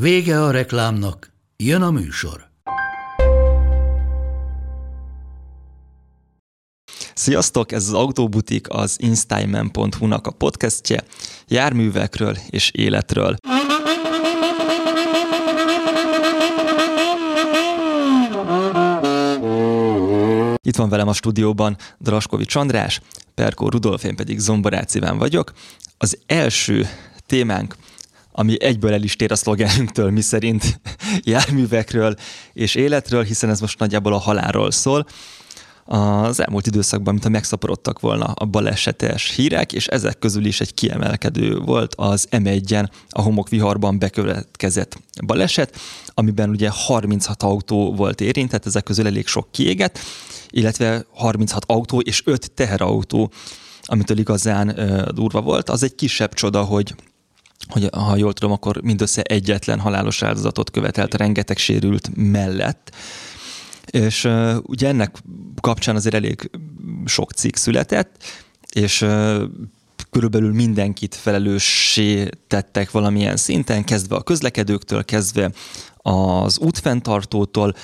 Vége a reklámnak, jön a műsor. Sziasztok, ez az Autóbutik, az installment.hu-nak a podcastje járművekről és életről. Itt van velem a stúdióban Draskovics András, Perkó Rudolf, én pedig Zomborácz Iván vagyok. Az első témánk ami egyből el is tér a szlogenünktől, mi szerint járművekről és életről, hiszen ez most nagyjából a halálról szól. Az elmúlt időszakban, mintha megszaporodtak volna a balesetes hírek, és ezek közül is egy kiemelkedő volt az M1-en a homokviharban bekövetkezett baleset, amiben ugye 36 autó volt érintett, ezek közül elég sok kiégett, illetve 36 autó és 5 teherautó, amitől igazán durva volt. Az egy kisebb csoda, hogy hogy ha jól tudom, akkor mindössze egyetlen halálos áldozatot követelt rengeteg sérült mellett. És uh, ugye ennek kapcsán azért elég sok cikk született, és uh, körülbelül mindenkit felelőssé tettek valamilyen szinten, kezdve a közlekedőktől, kezdve az útfenntartótól,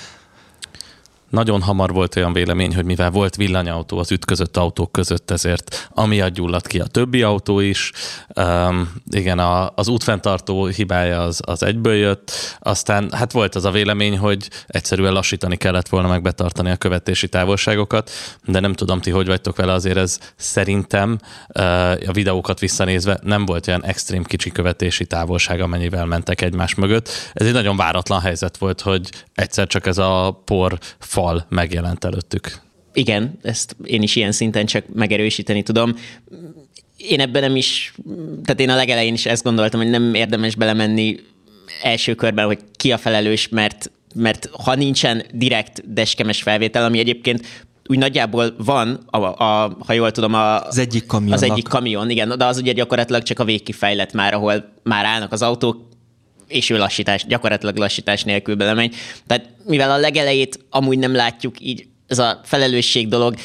nagyon hamar volt olyan vélemény, hogy mivel volt villanyautó az ütközött autók között, ezért amiatt gyulladt ki a többi autó is. Um, igen, a, az útfenntartó hibája az, az egyből jött. Aztán hát volt az a vélemény, hogy egyszerűen lassítani kellett volna meg betartani a követési távolságokat, de nem tudom ti, hogy vagytok vele, azért ez szerintem uh, a videókat visszanézve nem volt olyan extrém kicsi követési távolság, amennyivel mentek egymás mögött. Ez egy nagyon váratlan helyzet volt, hogy egyszer csak ez a por fa fal megjelent előttük. Igen, ezt én is ilyen szinten csak megerősíteni tudom. Én ebben nem is, tehát én a legelején is ezt gondoltam, hogy nem érdemes belemenni első körben, hogy ki a felelős, mert, mert ha nincsen direkt deskemes felvétel, ami egyébként úgy nagyjából van, a, a, ha jól tudom, a, az egyik kamion. Az egyik kamion, igen, de az ugye gyakorlatilag csak a végkifejlet már, ahol már állnak az autók, és ő lassítás, gyakorlatilag lassítás nélkül belemegy. Tehát mivel a legelejét amúgy nem látjuk így, ez a felelősség dolog,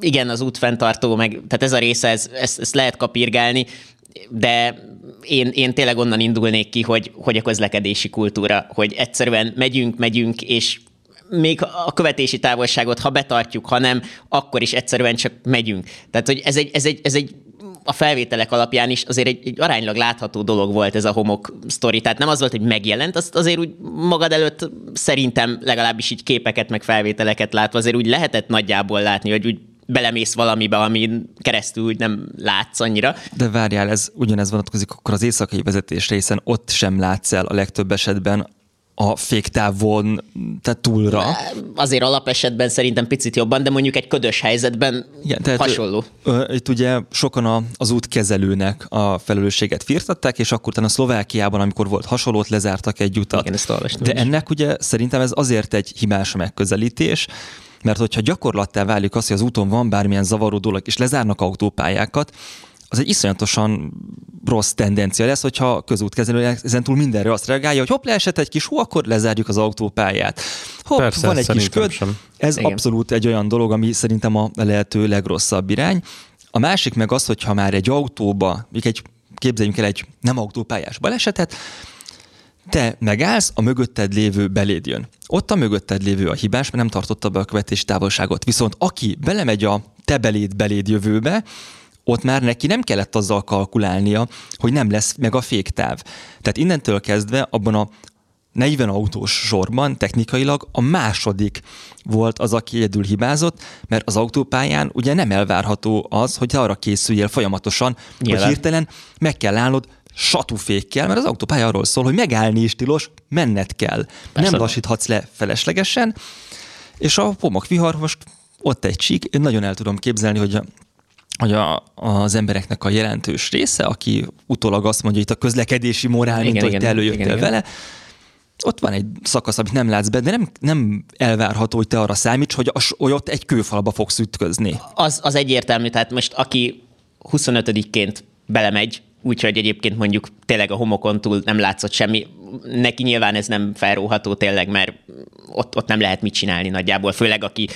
igen, az útfenntartó, meg, tehát ez a része, ez, ezt, ezt lehet kapirgálni, de én, én tényleg onnan indulnék ki, hogy, hogy a közlekedési kultúra, hogy egyszerűen megyünk, megyünk, és még a követési távolságot, ha betartjuk, ha nem, akkor is egyszerűen csak megyünk. Tehát, hogy ez egy, ez egy, ez egy a felvételek alapján is azért egy, egy aránylag látható dolog volt ez a homok sztori. Tehát nem az volt, hogy megjelent, azt azért úgy magad előtt szerintem legalábbis így képeket meg felvételeket látva azért úgy lehetett nagyjából látni, hogy úgy belemész valamibe, amin keresztül úgy nem látsz annyira. De várjál, ez ugyanez vonatkozik akkor az éjszakai vezetés részen, ott sem látsz el a legtöbb esetben a féktávon, tehát túlra. Azért alapesetben szerintem picit jobban, de mondjuk egy ködös helyzetben Igen, tehát hasonló. Itt ugye sokan a, az útkezelőnek a felelősséget firtatták, és akkor utána Szlovákiában, amikor volt hasonlót, lezártak egy utat. Igen, ezt de is. ennek ugye szerintem ez azért egy hibás megközelítés, mert hogyha gyakorlattá válik az, hogy az úton van bármilyen zavaró dolog, és lezárnak autópályákat, az egy iszonyatosan rossz tendencia lesz, hogyha a közútkezelő ezen túl mindenre azt reagálja, hogy hopp, leesett egy kis hó, akkor lezárjuk az autópályát. Hopp, Persze, van egy kis köd. Sem. Ez Igen. abszolút egy olyan dolog, ami szerintem a lehető legrosszabb irány. A másik meg az, hogyha már egy autóba, egy, képzeljünk el egy nem autópályás balesetet, te megállsz, a mögötted lévő beléd jön. Ott a mögötted lévő a hibás, mert nem tartotta be a követési távolságot. Viszont aki belemegy a te beléd beléd jövőbe, ott már neki nem kellett azzal kalkulálnia, hogy nem lesz meg a féktáv. Tehát innentől kezdve abban a 40 autós sorban technikailag a második volt az, aki egyedül hibázott, mert az autópályán ugye nem elvárható az, hogy arra készüljél folyamatosan, Nyilván. hogy hirtelen meg kell állnod satúfékkel, mert az autópálya arról szól, hogy megállni is tilos, menned kell. Persze. Nem lassíthatsz le feleslegesen, és a pomok vihar most ott egy csík, én nagyon el tudom képzelni, hogy hogy a, az embereknek a jelentős része, aki utólag azt mondja, hogy itt a közlekedési morál, igen, mint igen, hogy te előjöttél igen, vele, ott van egy szakasz, amit nem látsz be, de nem, nem elvárható, hogy te arra számíts, hogy, a, hogy ott egy kőfalba fogsz ütközni. Az, az egyértelmű, tehát most aki 25-ként belemegy, úgyhogy egyébként mondjuk tényleg a homokon túl nem látszott semmi. Neki nyilván ez nem felróható tényleg, mert ott, ott nem lehet mit csinálni nagyjából, főleg aki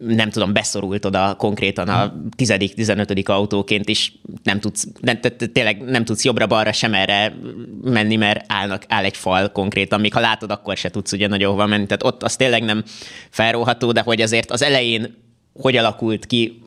nem tudom, beszorult oda konkrétan a 10.-15. autóként is nem tudsz, nem, tényleg nem tudsz jobbra-balra sem erre menni, mert állnak, áll egy fal konkrétan, még ha látod, akkor se tudsz ugye nagyon hova menni. Tehát ott az tényleg nem felróható, de hogy azért az elején hogy alakult ki,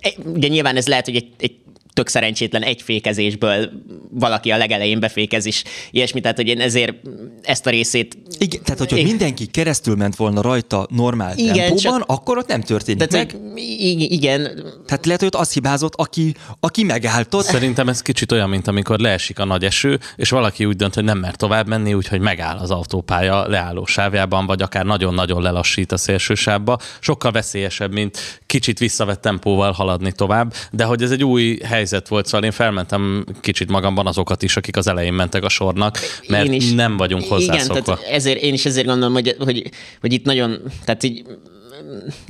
e, ugye nyilván ez lehet, hogy egy, egy tök szerencsétlen egy fékezésből valaki a legelején befékez is, ilyesmi, tehát hogy én ezért ezt a részét... Igen, tehát hogyha igen. mindenki keresztül ment volna rajta normál igen, tempóban, csak, akkor ott nem történik tehát, meg. Igen. Tehát lehet, hogy ott az hibázott, aki, aki megállt ott. Szerintem ez kicsit olyan, mint amikor leesik a nagy eső, és valaki úgy dönt, hogy nem mer tovább menni, úgyhogy megáll az autópálya leálló sávjában, vagy akár nagyon-nagyon lelassít a szélsősávba. Sokkal veszélyesebb, mint kicsit visszavett tempóval haladni tovább, de hogy ez egy új hely helyzet volt, szóval én felmentem kicsit magamban azokat is, akik az elején mentek a sornak, mert is, nem vagyunk hozzászokva. Igen, tehát ezért, én is ezért gondolom, hogy, hogy, hogy itt nagyon, tehát így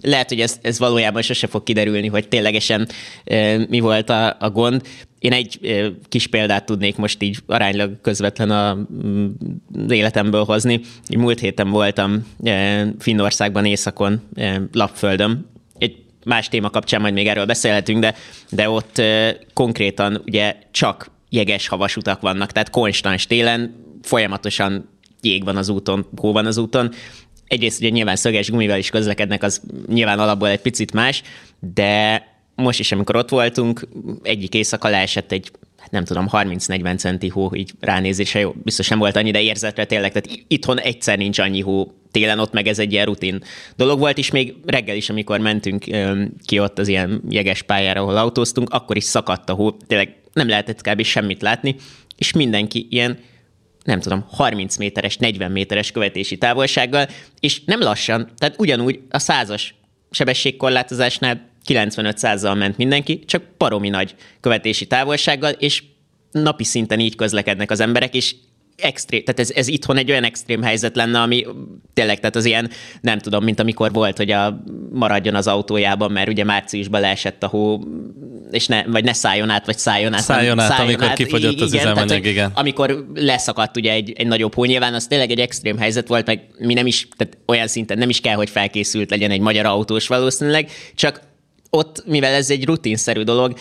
lehet, hogy ez, ez valójában sose fog kiderülni, hogy ténylegesen e, mi volt a, a gond. Én egy e, kis példát tudnék most így aránylag közvetlen a, mm, az életemből hozni. Múlt héten voltam e, Finnországban, északon, e, Lapföldön, más téma kapcsán majd még erről beszélhetünk, de, de ott konkrétan ugye csak jeges havasutak vannak, tehát konstans télen folyamatosan jég van az úton, hó van az úton. Egyrészt ugye nyilván szöges gumival is közlekednek, az nyilván alapból egy picit más, de most is, amikor ott voltunk, egyik éjszaka leesett egy nem tudom, 30-40 centi hó így ránézése, jó, biztos nem volt annyi, de érzetre tényleg, tehát itthon egyszer nincs annyi hó télen ott meg ez egy ilyen rutin dolog volt, és még reggel is, amikor mentünk ki ott az ilyen jeges pályára, ahol autóztunk, akkor is szakadt a hó, tényleg nem lehetett kb. semmit látni, és mindenki ilyen nem tudom, 30 méteres, 40 méteres követési távolsággal, és nem lassan, tehát ugyanúgy a százas sebességkorlátozásnál 95 százal ment mindenki, csak paromi nagy követési távolsággal, és napi szinten így közlekednek az emberek, és extrém, tehát ez, ez itthon egy olyan extrém helyzet lenne, ami tényleg, tehát az ilyen, nem tudom, mint amikor volt, hogy a, maradjon az autójában, mert ugye márciusban leesett a hó, és ne, vagy ne szálljon át, vagy szálljon át. Szálljon át, szálljon amikor át, kifogyott igen, az üzemanyag, tehát, igen. Amikor leszakadt ugye egy, egy nagyobb hó, nyilván az tényleg egy extrém helyzet volt, meg mi nem is, tehát olyan szinten nem is kell, hogy felkészült legyen egy magyar autós valószínűleg, csak ott, mivel ez egy rutinszerű dolog,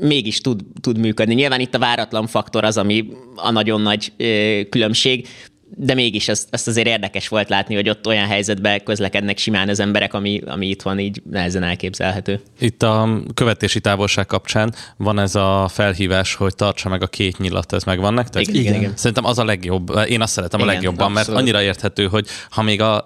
mégis tud, tud működni. Nyilván itt a váratlan faktor az, ami a nagyon nagy ö, különbség, de mégis ezt, ezt azért érdekes volt látni, hogy ott olyan helyzetben közlekednek simán az emberek, ami, ami itt van így nehezen elképzelhető. Itt a követési távolság kapcsán van ez a felhívás, hogy tartsa meg a két nyilat, ez megvan nektek? Igen, igen. igen. Szerintem az a legjobb, én azt szeretem igen, a legjobban, abszolút. mert annyira érthető, hogy ha még a,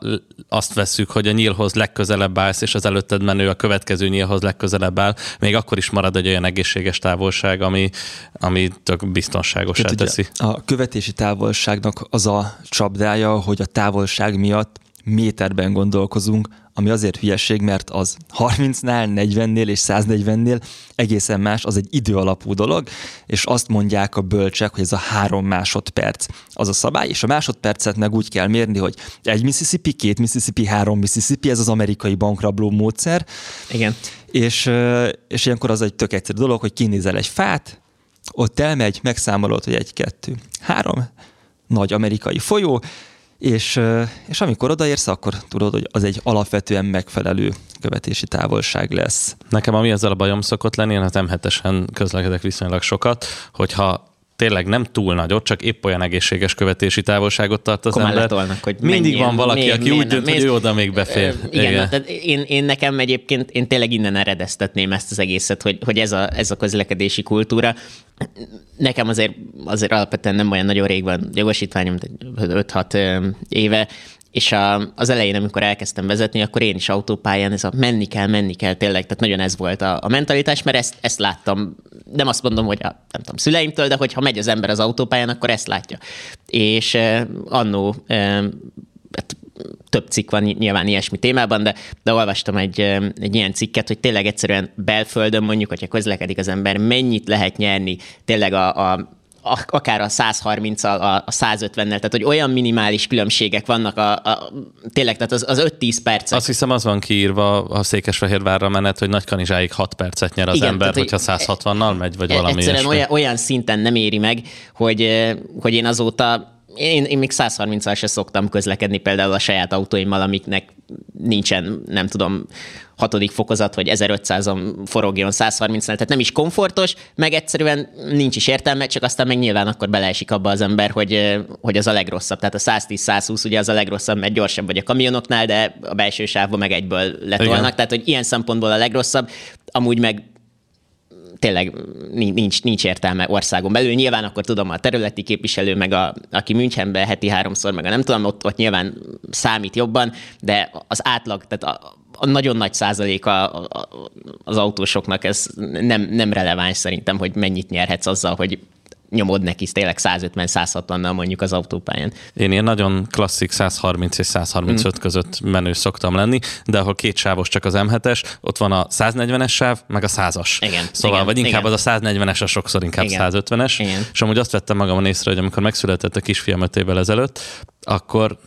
azt vesszük, hogy a nyílhoz legközelebb állsz, és az előtted menő a következő nyílhoz legközelebb áll, még akkor is marad egy olyan egészséges távolság, ami, ami tök biztonságosá teszi. A követési távolságnak az a csapdája, hogy a távolság miatt méterben gondolkozunk, ami azért hülyeség, mert az 30-nál, 40-nél és 140-nél egészen más, az egy idő alapú dolog, és azt mondják a bölcsek, hogy ez a három másodperc az a szabály, és a másodpercet meg úgy kell mérni, hogy egy Mississippi, két Mississippi, három Mississippi, ez az amerikai bankrabló módszer. Igen. És, és ilyenkor az egy tök egyszerű dolog, hogy kinézel egy fát, ott elmegy, megszámolod, hogy egy, kettő, három, nagy amerikai folyó, és, és amikor odaérsz, akkor tudod, hogy az egy alapvetően megfelelő követési távolság lesz. Nekem ami ezzel a bajom szokott lenni, én hát M7-esen közlekedek viszonylag sokat, hogyha tényleg nem túl nagyot, csak épp olyan egészséges követési távolságot tart az Akkor ember. Letolnak, hogy Mindig van valaki, még, aki úgy dönt, hogy ő oda még befér. Igen, igen. Tehát én, én nekem egyébként, én tényleg innen eredeztetném ezt az egészet, hogy, hogy ez, a, ez a közlekedési kultúra. Nekem azért, azért alapvetően nem olyan nagyon rég van jogosítványom, 5-6 éve, és a, az elején, amikor elkezdtem vezetni, akkor én is autópályán, ez a menni kell, menni kell tényleg, tehát nagyon ez volt a, a mentalitás, mert ezt, ezt láttam, nem azt mondom, hogy a, nem tudom, szüleimtől, de hogyha megy az ember az autópályán, akkor ezt látja. És eh, annó eh, hát több cikk van nyilván ilyesmi témában, de, de olvastam egy, egy ilyen cikket, hogy tényleg egyszerűen belföldön mondjuk, hogyha közlekedik az ember, mennyit lehet nyerni tényleg a, a akár a 130-al, a, a 150-nel, tehát hogy olyan minimális különbségek vannak, a, a, tényleg, tehát az, az 5-10 perc. Azt hiszem az van kiírva a Székesfehérvárra menet, hogy Nagykanizsáig 6 percet nyer az Igen, ember, tehát, hogyha 160-nal megy, vagy valami Egyszerűen olyan, olyan szinten nem éri meg, hogy, hogy én azóta én, én még 130-al se szoktam közlekedni például a saját autóimmal, amiknek nincsen, nem tudom, hatodik fokozat, hogy 1500-on forogjon 130 tehát nem is komfortos, meg egyszerűen nincs is értelme, csak aztán meg nyilván akkor beleesik abba az ember, hogy, hogy az a legrosszabb. Tehát a 110-120 ugye az a legrosszabb, mert gyorsabb vagy a kamionoknál, de a belső sávban meg egyből letolnak. Igen. Tehát, hogy ilyen szempontból a legrosszabb, amúgy meg tényleg nincs, nincs értelme országon belül. Nyilván akkor tudom, a területi képviselő, meg a, aki Münchenben heti háromszor, meg a nem tudom, ott, ott nyilván számít jobban, de az átlag, tehát a, a nagyon nagy százaléka az autósoknak ez nem, nem releváns szerintem, hogy mennyit nyerhetsz azzal, hogy nyomod neki tényleg 150-160-nal mondjuk az autópályán. Én ilyen nagyon klasszik 130 és 135 mm. között menő szoktam lenni, de ahol két sávos csak az M7-es, ott van a 140-es sáv, meg a 100-as. Igen. Szóval, igen, vagy inkább igen. az a 140-es, a sokszor inkább igen. 150-es. Igen. És amúgy azt vettem magamon észre, hogy amikor megszületett a kisfiam öt évvel ezelőtt, akkor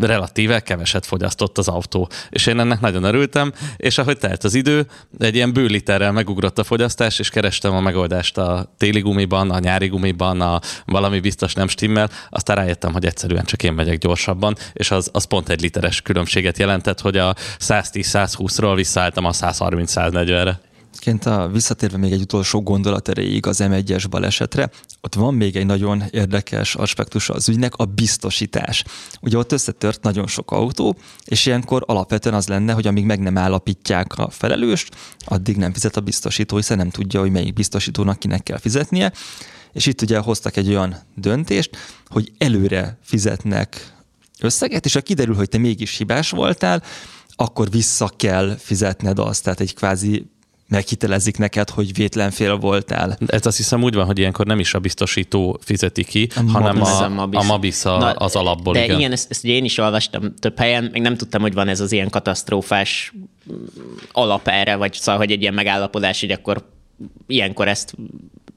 relatíve keveset fogyasztott az autó. És én ennek nagyon örültem, és ahogy telt az idő, egy ilyen bő literrel megugrott a fogyasztás, és kerestem a megoldást a téli gumiban, a nyári gumiban, a valami biztos nem stimmel, aztán rájöttem, hogy egyszerűen csak én megyek gyorsabban, és az, az pont egy literes különbséget jelentett, hogy a 110-120-ról visszaálltam a 130-140-re. Ként a visszatérve még egy utolsó gondolat erejéig az M1-es balesetre, ott van még egy nagyon érdekes aspektus az ügynek, a biztosítás. Ugye ott összetört nagyon sok autó, és ilyenkor alapvetően az lenne, hogy amíg meg nem állapítják a felelőst, addig nem fizet a biztosító, hiszen nem tudja, hogy melyik biztosítónak kinek kell fizetnie. És itt ugye hoztak egy olyan döntést, hogy előre fizetnek összeget, és ha kiderül, hogy te mégis hibás voltál, akkor vissza kell fizetned azt, tehát egy kvázi meghitelezik neked, hogy vétlenfél voltál. Ez azt hiszem úgy van, hogy ilyenkor nem is a biztosító fizeti ki, a hanem Mabis. a, a Mabis, a Mabis a, Na, az alapból. De igen, igen ezt, ezt én is olvastam több helyen, még nem tudtam, hogy van ez az ilyen katasztrófás alap erre, vagy szóval, hogy egy ilyen megállapodás, hogy akkor ilyenkor ezt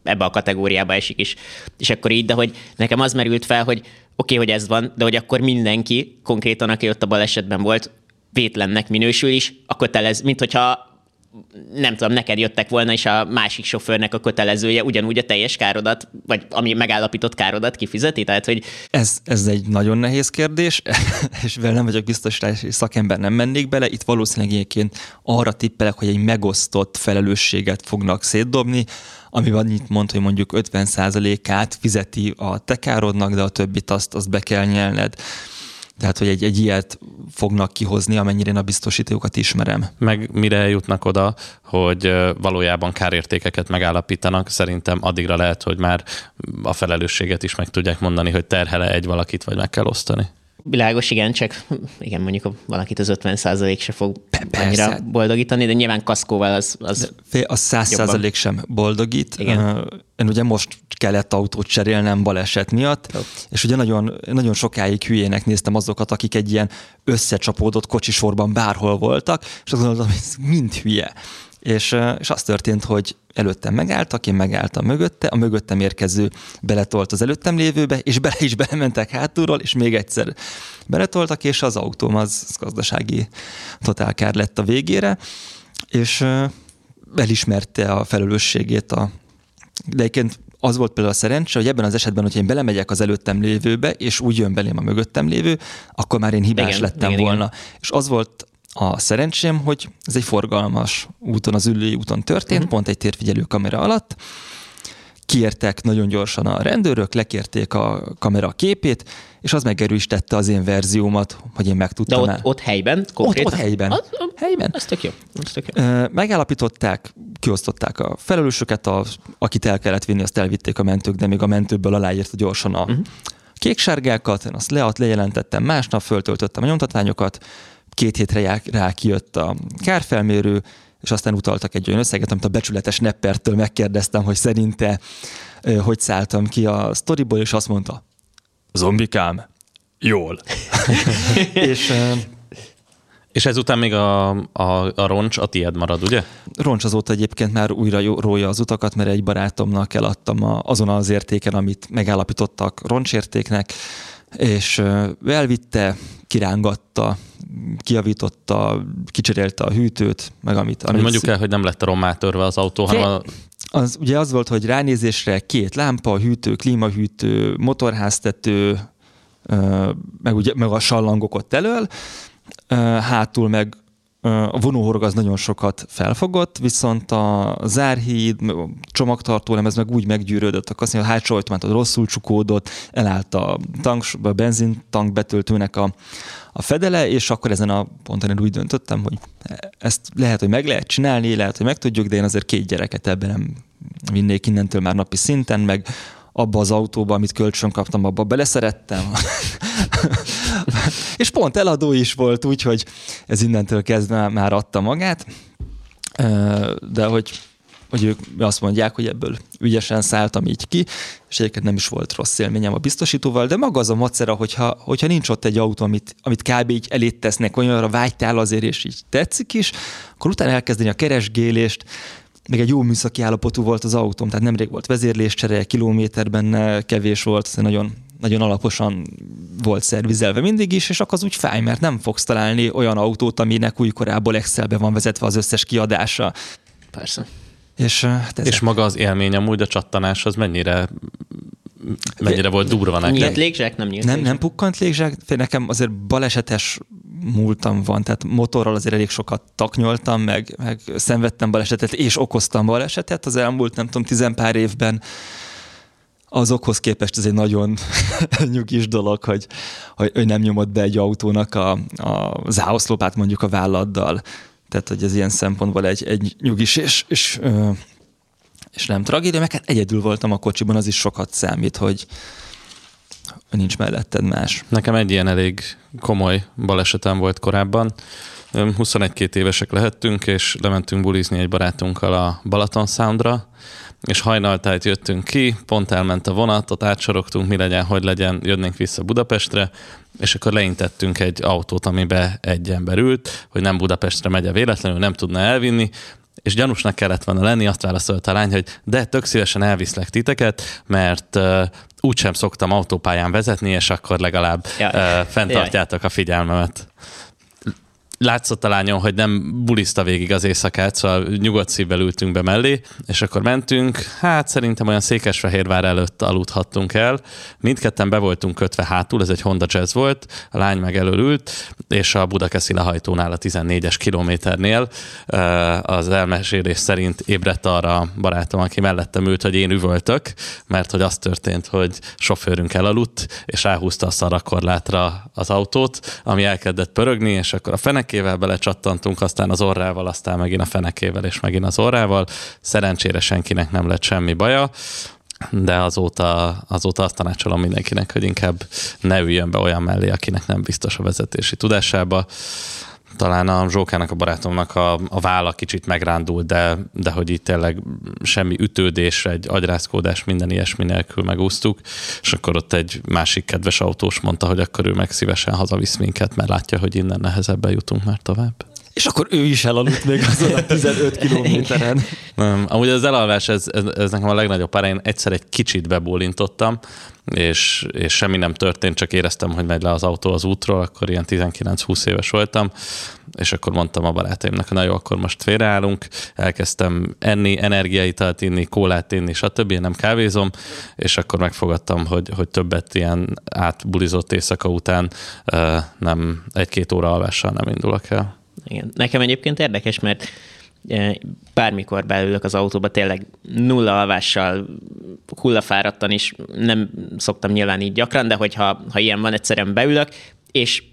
ebbe a kategóriába esik is. És akkor így, de hogy nekem az merült fel, hogy oké, okay, hogy ez van, de hogy akkor mindenki, konkrétan aki ott a balesetben volt, vétlennek minősül is, akkor telez, mint hogyha nem tudom, neked jöttek volna, és a másik sofőrnek a kötelezője ugyanúgy a teljes károdat, vagy ami megállapított károdat kifizeti? Tehát, hogy... ez, ez egy nagyon nehéz kérdés, és vel nem vagyok biztos, hogy szakember nem mennék bele. Itt valószínűleg egyébként arra tippelek, hogy egy megosztott felelősséget fognak szétdobni, amiben annyit mond, hogy mondjuk 50%-át fizeti a te károdnak, de a többit azt, azt be kell nyelned. Tehát, hogy egy, egy ilyet fognak kihozni, amennyire én a biztosítókat ismerem. Meg mire eljutnak oda, hogy valójában kárértékeket megállapítanak, szerintem addigra lehet, hogy már a felelősséget is meg tudják mondani, hogy terhele egy valakit, vagy meg kell osztani. Világos, igen, csak igen, mondjuk valakit az 50% se fog Persze. annyira boldogítani, de nyilván kaszkóval az, az A 100% sem boldogít. Igen. Én ugye most kellett autót cserélnem baleset miatt, Jó. és ugye nagyon, nagyon sokáig hülyének néztem azokat, akik egy ilyen összecsapódott kocsisorban bárhol voltak, és azt gondoltam, hogy ez mind hülye. És, és az történt, hogy előttem megálltak, én megálltam mögötte, a mögöttem érkező beletolt az előttem lévőbe, és bele is belementek hátulról, és még egyszer beletoltak, és az autóm az, az gazdasági totálkár lett a végére, és elismerte a felelősségét a de egyébként az volt például a szerencse, hogy ebben az esetben, hogyha én belemegyek az előttem lévőbe, és úgy jön belém a mögöttem lévő, akkor már én hibás igen, lettem igen, volna. Igen. És az volt a szerencsém, hogy ez egy forgalmas úton, az ülői úton történt, uh-huh. pont egy térfigyelő kamera alatt. Kiértek nagyon gyorsan a rendőrök, lekérték a kamera képét, és az megerősítette az én verziómat, hogy én meg tudtam De ott, ott helyben? Konkrétan? Ott, ott helyben. Az, helyben. Ez tök jó. Ez tök jó. Megállapították, kiosztották a felelősöket, a, akit el kellett vinni, azt elvitték a mentők, de még a mentőből aláírta gyorsan a uh-huh. kéksárgákat, én azt lead, lejelentettem, másnap föltöltöttem a nyomtatványokat, két hétre rá kijött a kárfelmérő, és aztán utaltak egy olyan összeget, amit a becsületes neppertől megkérdeztem, hogy szerinte hogy szálltam ki a sztoriból, és azt mondta, zombikám, jól. és És ezután még a, a, a roncs a tied marad, ugye? Roncs azóta egyébként már újra rója az utakat, mert egy barátomnak eladtam a, azon az értéken, amit megállapítottak roncsértéknek, és elvitte, kirángatta, kiavította, kicserélte a hűtőt, meg amit... amit Mondjuk el, hogy nem lett a rommá törve az autó, hanem a... Az, ugye az volt, hogy ránézésre két lámpa, hűtő, klímahűtő, motorháztető, meg, ugye, meg a sallangok ott elől, hátul meg a vonóhorog az nagyon sokat felfogott, viszont a zárhíd, a csomagtartó nem, ez meg úgy meggyűrődött, azt mondja, a hátsó ajtómát rosszul csukódott, elállt a, tank, a benzintank betöltőnek a, a fedele, és akkor ezen a ponton én úgy döntöttem, hogy ezt lehet, hogy meg lehet csinálni, lehet, hogy meg tudjuk, de én azért két gyereket ebben nem vinnék innentől már napi szinten, meg abba az autóba, amit kölcsön kaptam, abba beleszerettem. és pont eladó is volt, úgyhogy ez innentől kezdve már adta magát. De hogy, hogy ők azt mondják, hogy ebből ügyesen szálltam így ki, és egyébként nem is volt rossz élményem a biztosítóval, de maga az a macera, hogyha, hogyha nincs ott egy autó, amit, amit kb. így elét tesznek, olyanra vágytál azért, és így tetszik is, akkor utána elkezdeni a keresgélést, még egy jó műszaki állapotú volt az autóm, tehát nemrég volt vezérléscsere, kilométer benne kevés volt, szóval nagyon, nagyon alaposan volt szervizelve mindig is, és akkor az úgy fáj, mert nem fogsz találni olyan autót, aminek újkorából Excelbe van vezetve az összes kiadása. Persze. És, hát és maga az élmény amúgy a csattanás az mennyire mennyire volt durva neked? Nyílt légzsák? Nem nyílt Nem, nem pukkant légzsák. Nekem azért balesetes múltam van, tehát motorral azért elég sokat taknyoltam, meg, meg szenvedtem balesetet, és okoztam balesetet az elmúlt, nem tudom, tizenpár évben. Azokhoz képest ez egy nagyon nyugis dolog, hogy, hogy, nem nyomott be egy autónak a, a záoszlopát mondjuk a válladdal. Tehát, hogy ez ilyen szempontból egy, egy nyugis, és, és, és nem tragédia, meg hát egyedül voltam a kocsiban, az is sokat számít, hogy, nincs melletted más. Nekem egy ilyen elég komoly balesetem volt korábban. 21-2 évesek lehettünk, és lementünk bulizni egy barátunkkal a Balaton Soundra, és hajnaltájt jöttünk ki, pont elment a vonat, ott átsorogtunk, mi legyen, hogy legyen, jönnénk vissza Budapestre, és akkor leintettünk egy autót, amibe egy ember ült, hogy nem Budapestre megy -e véletlenül, nem tudna elvinni, és gyanúsnak kellett volna lenni, azt válaszolta a lány, hogy de tök szívesen elviszlek titeket, mert uh, úgysem szoktam autópályán vezetni, és akkor legalább ja. uh, fenntartjátok a figyelmemet látszott a lányon, hogy nem buliszta végig az éjszakát, szóval nyugodt szívvel ültünk be mellé, és akkor mentünk, hát szerintem olyan Székesfehérvár előtt aludhattunk el. Mindketten be voltunk kötve hátul, ez egy Honda Jazz volt, a lány meg elölült, és a Budakeszi lehajtónál a 14-es kilométernél az elmesélés szerint ébredt arra a barátom, aki mellettem ült, hogy én üvöltök, mert hogy az történt, hogy sofőrünk elaludt, és ráhúzta a szarakorlátra az autót, ami elkezdett pörögni, és akkor a fenek fenekével belecsattantunk, aztán az orrával, aztán megint a fenekével, és megint az orrával. Szerencsére senkinek nem lett semmi baja, de azóta, azóta azt tanácsolom mindenkinek, hogy inkább ne üljön be olyan mellé, akinek nem biztos a vezetési tudásába talán a Zsókának, a barátomnak a, a válla kicsit megrándult, de, de hogy itt tényleg semmi ütődés, egy agyrázkódás, minden ilyesmi nélkül megúsztuk, és akkor ott egy másik kedves autós mondta, hogy akkor ő meg szívesen hazavisz minket, mert látja, hogy innen nehezebben jutunk már tovább. És akkor ő is elaludt még azon a 15 kilométeren. Nem, amúgy az elalvás, ez, ez, ez nekem a legnagyobb pára. Én egyszer egy kicsit bebólintottam, és, és semmi nem történt, csak éreztem, hogy megy le az autó az útról, akkor ilyen 19-20 éves voltam, és akkor mondtam a barátaimnak, hogy na jó, akkor most félreállunk, elkezdtem enni, energiaitalt inni, kólát inni, stb. Én nem kávézom, és akkor megfogadtam, hogy, hogy többet ilyen átbulizott éjszaka után nem egy-két óra alvással nem indulok el. Igen. Nekem egyébként érdekes, mert e, bármikor beülök az autóba, tényleg nulla alvással, hullafáradtan is, nem szoktam nyilván így gyakran, de hogyha ha ilyen van, egyszerűen beülök, és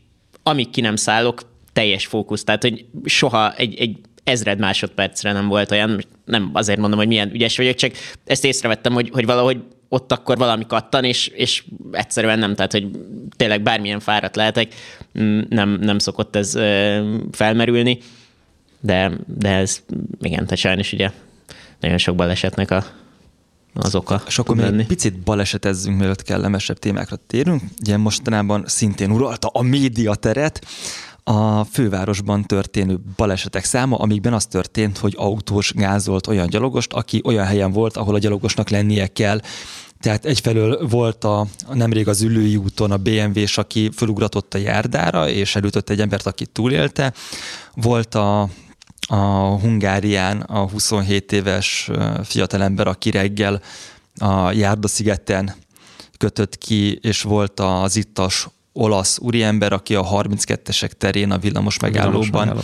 amíg ki nem szállok, teljes fókusz, tehát hogy soha egy, egy ezred másodpercre nem volt olyan, nem azért mondom, hogy milyen ügyes vagyok, csak ezt észrevettem, hogy, hogy valahogy ott akkor valami kattan, és, és egyszerűen nem, tehát hogy tényleg bármilyen fáradt lehetek, mm, nem, nem szokott ez felmerülni, de, de ez igen, tehát sajnos ugye nagyon sok balesetnek a, az oka. És akkor még picit balesetezzünk, mielőtt kellemesebb témákra térünk. Ugye mostanában szintén uralta a média teret a fővárosban történő balesetek száma, amikben az történt, hogy autós gázolt olyan gyalogost, aki olyan helyen volt, ahol a gyalogosnak lennie kell. Tehát egyfelől volt a, nemrég az ülői úton a BMW-s, aki fölugratott a járdára, és elütött egy embert, aki túlélte. Volt a, a Hungárián a 27 éves fiatalember, aki reggel a Járda-szigeten kötött ki, és volt az ittas olasz úriember, aki a 32-esek terén a villamos megállóban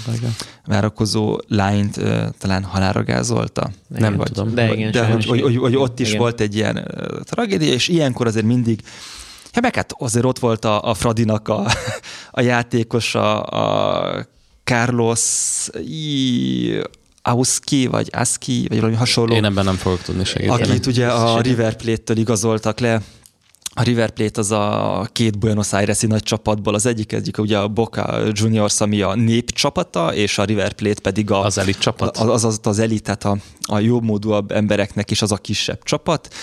várakozó lányt talán halára gázolta. Igen, nem vagy, tudom. De, igen, de hogy, hogy, hogy, hogy, ott is igen. volt egy ilyen tragédia, és ilyenkor azért mindig Ja, meg hát azért ott volt a, a Fradinak a, a játékosa, a Carlos I, Auski, vagy Aski, vagy valami hasonló. Én ebben nem fogok tudni segíteni. Akit ugye a River Plate-től igazoltak le, a River Plate az a két Buenos Aires-i nagy csapatból, az egyik, egyik ugye a Boca Juniors, ami a nép csapata, és a River Plate pedig a, az elit csapat. Az az, az elit, tehát a, a jobbmódúabb embereknek is az a kisebb csapat,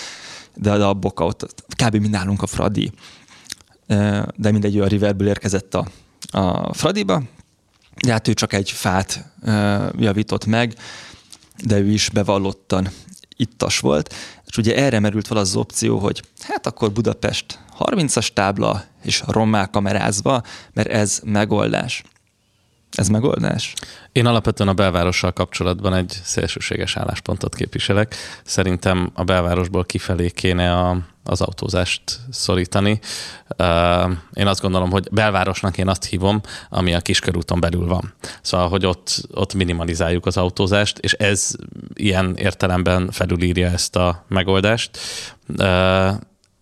de a Boca ott kb. mi nálunk a Fradi. De mindegy, ő a Riverből érkezett a, a Fradiba, de hát ő csak egy fát javított meg, de ő is bevallottan ittas volt, és ugye erre merült fel az opció, hogy hát akkor Budapest 30-as tábla és rommá kamerázva, mert ez megoldás. Ez megoldás? Én alapvetően a belvárossal kapcsolatban egy szélsőséges álláspontot képviselek. Szerintem a belvárosból kifelé kéne a, az autózást szorítani. Én azt gondolom, hogy belvárosnak én azt hívom, ami a kiskörúton belül van. Szóval, hogy ott, ott minimalizáljuk az autózást, és ez ilyen értelemben felülírja ezt a megoldást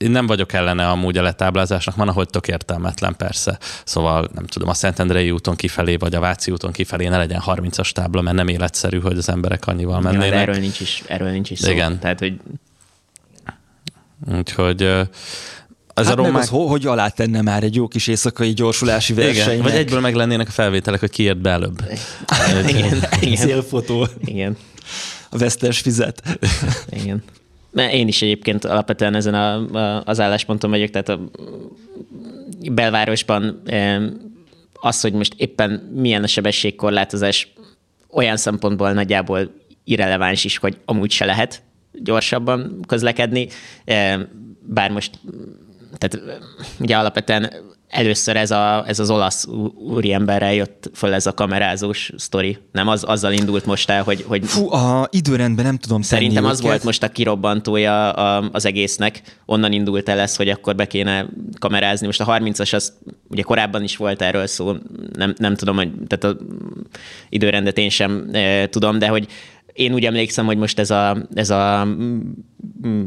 én nem vagyok ellene amúgy a letáblázásnak, van, ahol tök értelmetlen persze. Szóval nem tudom, a Szentendrei úton kifelé, vagy a Váci úton kifelé ne legyen 30-as tábla, mert nem életszerű, hogy az emberek annyival mennének. Ja, erről nincs is, erről nincs is szó. Igen. Tehát, hogy... Úgyhogy ez hát a romák... az, hogy alá tenne már egy jó kis éjszakai gyorsulási verseny. Vagy egyből meg lennének a felvételek, hogy kiért be előbb. igen, igen. Szélfotó. Igen. A vesztes fizet. Igen. Én is egyébként alapvetően ezen a, a, az állásponton vagyok, tehát a belvárosban az, hogy most éppen milyen a sebességkorlátozás, olyan szempontból nagyjából irreleváns is, hogy amúgy se lehet gyorsabban közlekedni, bár most tehát ugye alapvetően először ez, a, ez az olasz úriemberrel jött föl ez a kamerázós sztori. Nem az, azzal indult most el, hogy... hogy Fú, a időrendben nem tudom Szerintem az őket. volt most a kirobbantója az egésznek. Onnan indult el ez, hogy akkor be kéne kamerázni. Most a 30-as az ugye korábban is volt erről szó, nem, nem tudom, hogy tehát a időrendet én sem e, tudom, de hogy én úgy emlékszem, hogy most ez a, ez a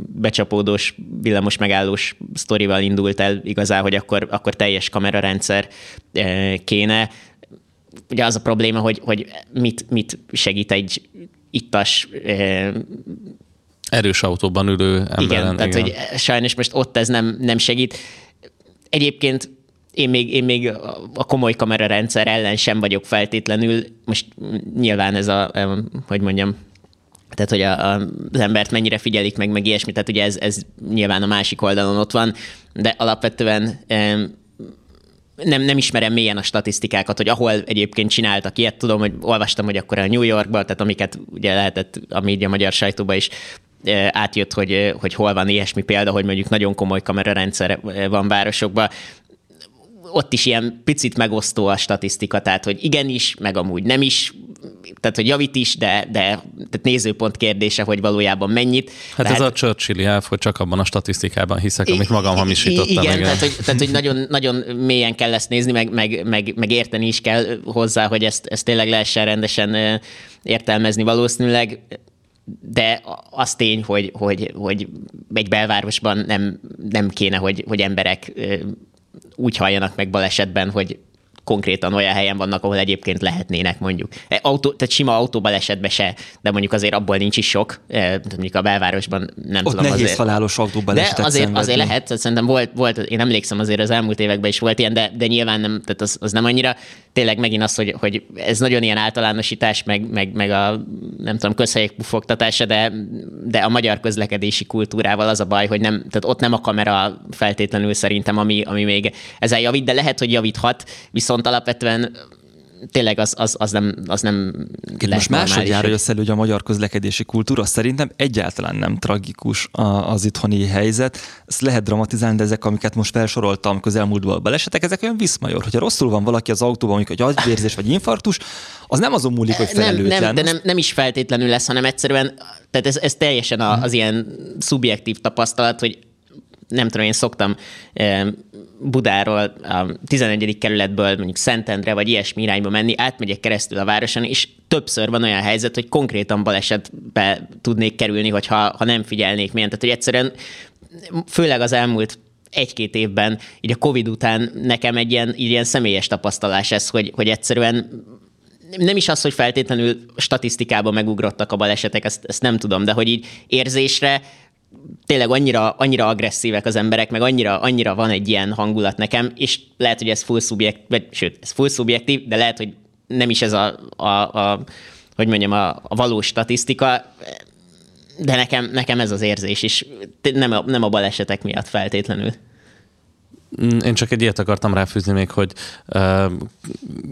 becsapódós, villamos megállós sztorival indult el igazán, hogy akkor, akkor teljes kamerarendszer eh, kéne. Ugye az a probléma, hogy, hogy mit, mit segít egy ittas eh, erős autóban ülő emberen. Igen, tehát igen. hogy sajnos most ott ez nem, nem segít. Egyébként én még, én még a komoly kamerarendszer ellen sem vagyok feltétlenül. Most nyilván ez a, hogy mondjam, tehát, hogy a, a, az embert mennyire figyelik meg, meg ilyesmi, tehát ugye ez, ez nyilván a másik oldalon ott van, de alapvetően nem, nem ismerem mélyen a statisztikákat, hogy ahol egyébként csináltak ilyet, tudom, hogy olvastam, hogy akkor a New Yorkban, tehát amiket ugye lehetett a média magyar sajtóban is átjött, hogy, hogy hol van ilyesmi példa, hogy mondjuk nagyon komoly kamerarendszer van városokban, ott is ilyen picit megosztó a statisztika, tehát hogy igenis, meg amúgy nem is, tehát hogy javít is, de, de tehát nézőpont kérdése, hogy valójában mennyit. Hát tehát, ez a Churchill elf, hogy csak abban a statisztikában hiszek, amit magam hamisítottam. Igen, igen. Tehát, hogy, tehát, hogy nagyon, nagyon mélyen kell ezt nézni, meg, meg, meg, meg érteni is kell hozzá, hogy ezt, ezt tényleg lehessen rendesen értelmezni valószínűleg de az tény, hogy, hogy, hogy egy belvárosban nem, nem kéne, hogy, hogy emberek úgy halljanak meg balesetben, hogy konkrétan olyan helyen vannak, ahol egyébként lehetnének mondjuk. E, autó, tehát sima autóbalesetben se, de mondjuk azért abból nincs is sok, e, mondjuk a belvárosban nem Ott tudom. nehéz azért. halálos autóbalesetet De azért, azért lehet, szerintem volt, volt, én emlékszem azért az elmúlt években is volt ilyen, de, de nyilván nem, tehát az, az nem annyira. Tényleg megint az, hogy, hogy ez nagyon ilyen általánosítás, meg, meg, meg a nem tudom, közhelyek pufogtatása, de, de a magyar közlekedési kultúrával az a baj, hogy nem, tehát ott nem a kamera feltétlenül szerintem, ami, ami még ezzel javít, de lehet, hogy javíthat, viszont viszont alapvetően tényleg az, az, az nem, az nem Itt most másodjára jössz elő, hogy a magyar közlekedési kultúra szerintem egyáltalán nem tragikus az itthoni helyzet. Ezt lehet dramatizálni, de ezek, amiket most felsoroltam közelmúltból balesetek, ezek olyan viszmajor. Hogyha rosszul van valaki az autóban, amikor egy agyvérzés vagy infarktus, az nem azon múlik, hogy felelőtlen. Nem, nem, de nem, nem is feltétlenül lesz, hanem egyszerűen, tehát ez, ez teljesen a, az ilyen szubjektív tapasztalat, hogy nem tudom, én szoktam Budáról, a 11. kerületből mondjuk Szentendre vagy ilyesmi irányba menni, átmegyek keresztül a városon, és többször van olyan helyzet, hogy konkrétan balesetbe tudnék kerülni, hogyha ha nem figyelnék milyen. Tehát, hogy egyszerűen főleg az elmúlt egy-két évben, így a Covid után nekem egy ilyen, így ilyen személyes tapasztalás ez, hogy, hogy egyszerűen nem is az, hogy feltétlenül statisztikában megugrottak a balesetek, ezt, ezt nem tudom, de hogy így érzésre tényleg annyira, annyira agresszívek az emberek, meg annyira, annyira van egy ilyen hangulat nekem, és lehet, hogy ez full szubjekt, vagy sőt, ez full szubjektív, de lehet, hogy nem is ez a, a, a hogy mondjam, a, a valós statisztika, de nekem, nekem ez az érzés is, nem a, nem a balesetek miatt feltétlenül. Mm, én csak egy ilyet akartam ráfűzni még, hogy uh,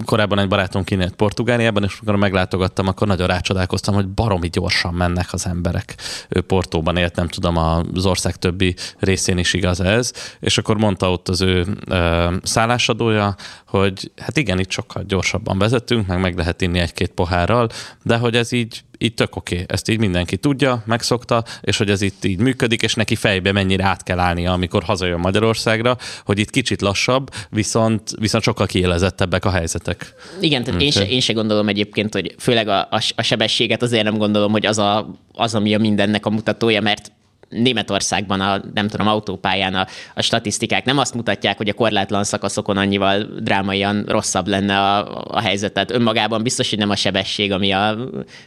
korábban egy barátom kinélt Portugáliában, és amikor meglátogattam, akkor nagyon rácsodálkoztam, hogy baromi gyorsan mennek az emberek. Ő Portóban élt, nem tudom, az ország többi részén is igaz ez, és akkor mondta ott az ő uh, szállásadója, hogy hát igen, itt sokkal gyorsabban vezetünk, meg meg lehet inni egy-két pohárral, de hogy ez így így tök oké, okay. ezt így mindenki tudja, megszokta, és hogy ez itt így működik, és neki fejbe mennyire át kell állnia, amikor hazajön Magyarországra, hogy itt kicsit lassabb, viszont, viszont sokkal kiélezettebbek a helyzetek. Igen, tehát én, se, én se gondolom egyébként, hogy főleg a, a, a sebességet azért nem gondolom, hogy az, a, az, ami a mindennek a mutatója, mert Németországban a, nem tudom, autópályán a, a statisztikák nem azt mutatják, hogy a korlátlan szakaszokon annyival drámaian rosszabb lenne a, a helyzet. Tehát önmagában biztos, hogy nem a sebesség, ami a,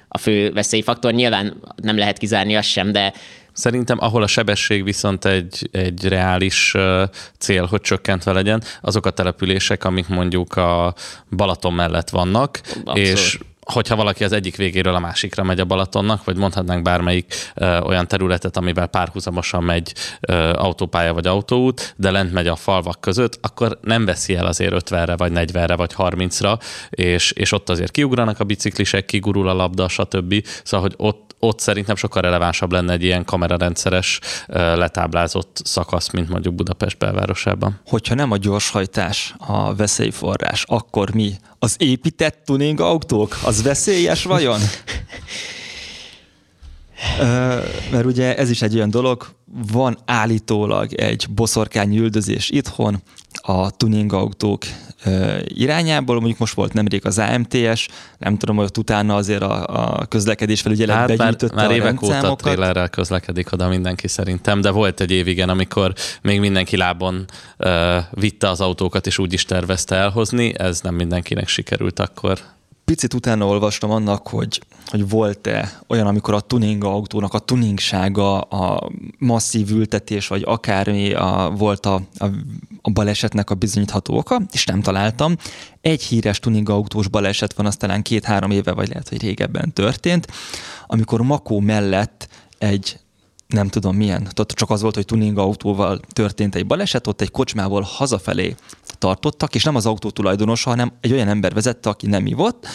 a fő veszélyfaktor. Nyilván nem lehet kizárni azt sem, de Szerintem, ahol a sebesség viszont egy, egy reális cél, hogy csökkentve legyen, azok a települések, amik mondjuk a Balaton mellett vannak, Abszolút. és hogyha valaki az egyik végéről a másikra megy a Balatonnak, vagy mondhatnánk bármelyik ö, olyan területet, amivel párhuzamosan megy ö, autópálya vagy autóút, de lent megy a falvak között, akkor nem veszi el azért 50-re, vagy 40-re, vagy 30-ra, és, és ott azért kiugranak a biciklisek, kigurul a labda, stb. Szóval, hogy ott ott szerintem sokkal relevánsabb lenne egy ilyen kamerarendszeres letáblázott szakasz, mint mondjuk Budapest belvárosában. Hogyha nem a gyorshajtás a veszélyforrás, akkor mi? Az épített tuning autók? Az veszélyes vajon? mert ugye ez is egy olyan dolog, van állítólag egy boszorkány üldözés itthon, a tuning autók irányából. Mondjuk most volt nemrég az AMTS, nem tudom, hogy ott utána azért a, a közlekedés felügyelet hát begyűjtötte már, már évek óta trélerrel közlekedik oda mindenki szerintem, de volt egy év igen, amikor még mindenki lábon uh, vitte az autókat, és úgy is tervezte elhozni, ez nem mindenkinek sikerült akkor picit utána olvastam annak, hogy, hogy volt-e olyan, amikor a tuning autónak a tuningsága, a masszív ültetés, vagy akármi a, volt a, a, a balesetnek a bizonyítható oka, és nem találtam. Egy híres tuning autós baleset van, az talán két-három éve, vagy lehet, hogy régebben történt, amikor Makó mellett egy nem tudom milyen, ott csak az volt, hogy tuning autóval történt egy baleset, ott egy kocsmával hazafelé tartottak, és nem az autó tulajdonosa, hanem egy olyan ember vezette, aki nem ivott,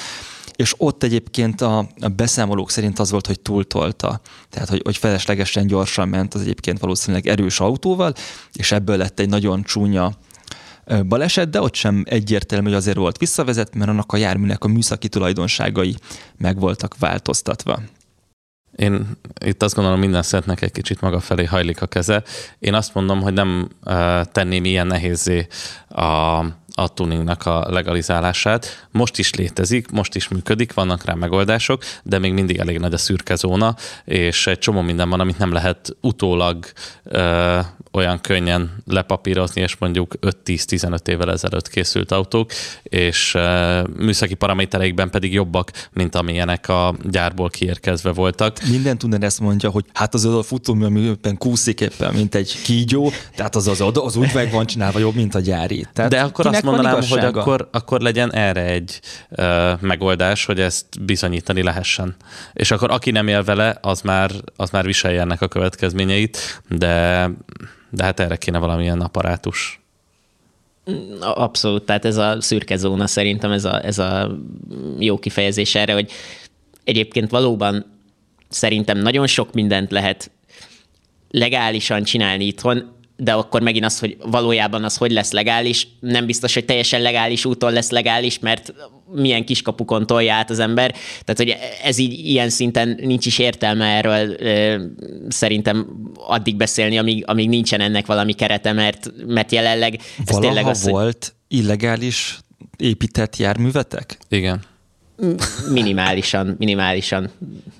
és ott egyébként a, a beszámolók szerint az volt, hogy túltolta. Tehát, hogy, hogy feleslegesen gyorsan ment az egyébként valószínűleg erős autóval, és ebből lett egy nagyon csúnya baleset, de ott sem egyértelmű, hogy azért volt visszavezet, mert annak a járműnek a műszaki tulajdonságai meg voltak változtatva. Én itt azt gondolom, minden szentnek egy kicsit maga felé hajlik a keze. Én azt mondom, hogy nem uh, tenném ilyen nehézé a a tuningnak a legalizálását. Most is létezik, most is működik, vannak rá megoldások, de még mindig elég nagy a szürke zóna, és egy csomó minden van, amit nem lehet utólag ö, olyan könnyen lepapírozni, és mondjuk 5-10-15 évvel ezelőtt készült autók, és ö, műszaki paramétereikben pedig jobbak, mint amilyenek a gyárból kiérkezve voltak. Minden tudnál ezt mondja, hogy hát az a futómű, ami éppen kúszik éppen, mint egy kígyó, tehát az, az, az úgy meg van csinálva jobb, mint a gyári. Tehát de akkor azt mondanám, hogy akkor, akkor legyen erre egy ö, megoldás, hogy ezt bizonyítani lehessen. És akkor aki nem él vele, az már, az már viselje ennek a következményeit, de, de hát erre kéne valamilyen apparátus. Abszolút, tehát ez a szürke zóna szerintem ez a, ez a jó kifejezés erre, hogy egyébként valóban szerintem nagyon sok mindent lehet legálisan csinálni itthon, de akkor megint az, hogy valójában az hogy lesz legális, nem biztos, hogy teljesen legális úton lesz legális, mert milyen kiskapukon tolja át az ember. Tehát, hogy ez így ilyen szinten nincs is értelme erről szerintem addig beszélni, amíg, amíg nincsen ennek valami kerete, mert, mert jelenleg ez Valaha tényleg az, volt illegális épített járművetek? Igen. Minimálisan, minimálisan.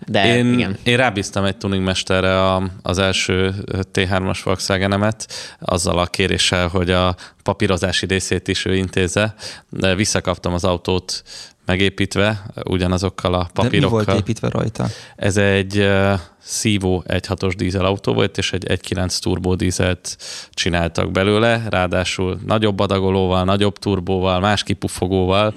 De én, igen. én rábíztam egy tuningmesterre a, az első T3-as Volkswagen-emet, azzal a kéréssel, hogy a papírozási részét is ő intézze. De visszakaptam az autót megépítve, ugyanazokkal a papírokkal. De mi volt építve rajta? Ez egy uh, szívó 1.6-os dízelautó volt, és egy 1.9 turbó dízelt csináltak belőle, ráadásul nagyobb adagolóval, nagyobb turbóval, más kipufogóval,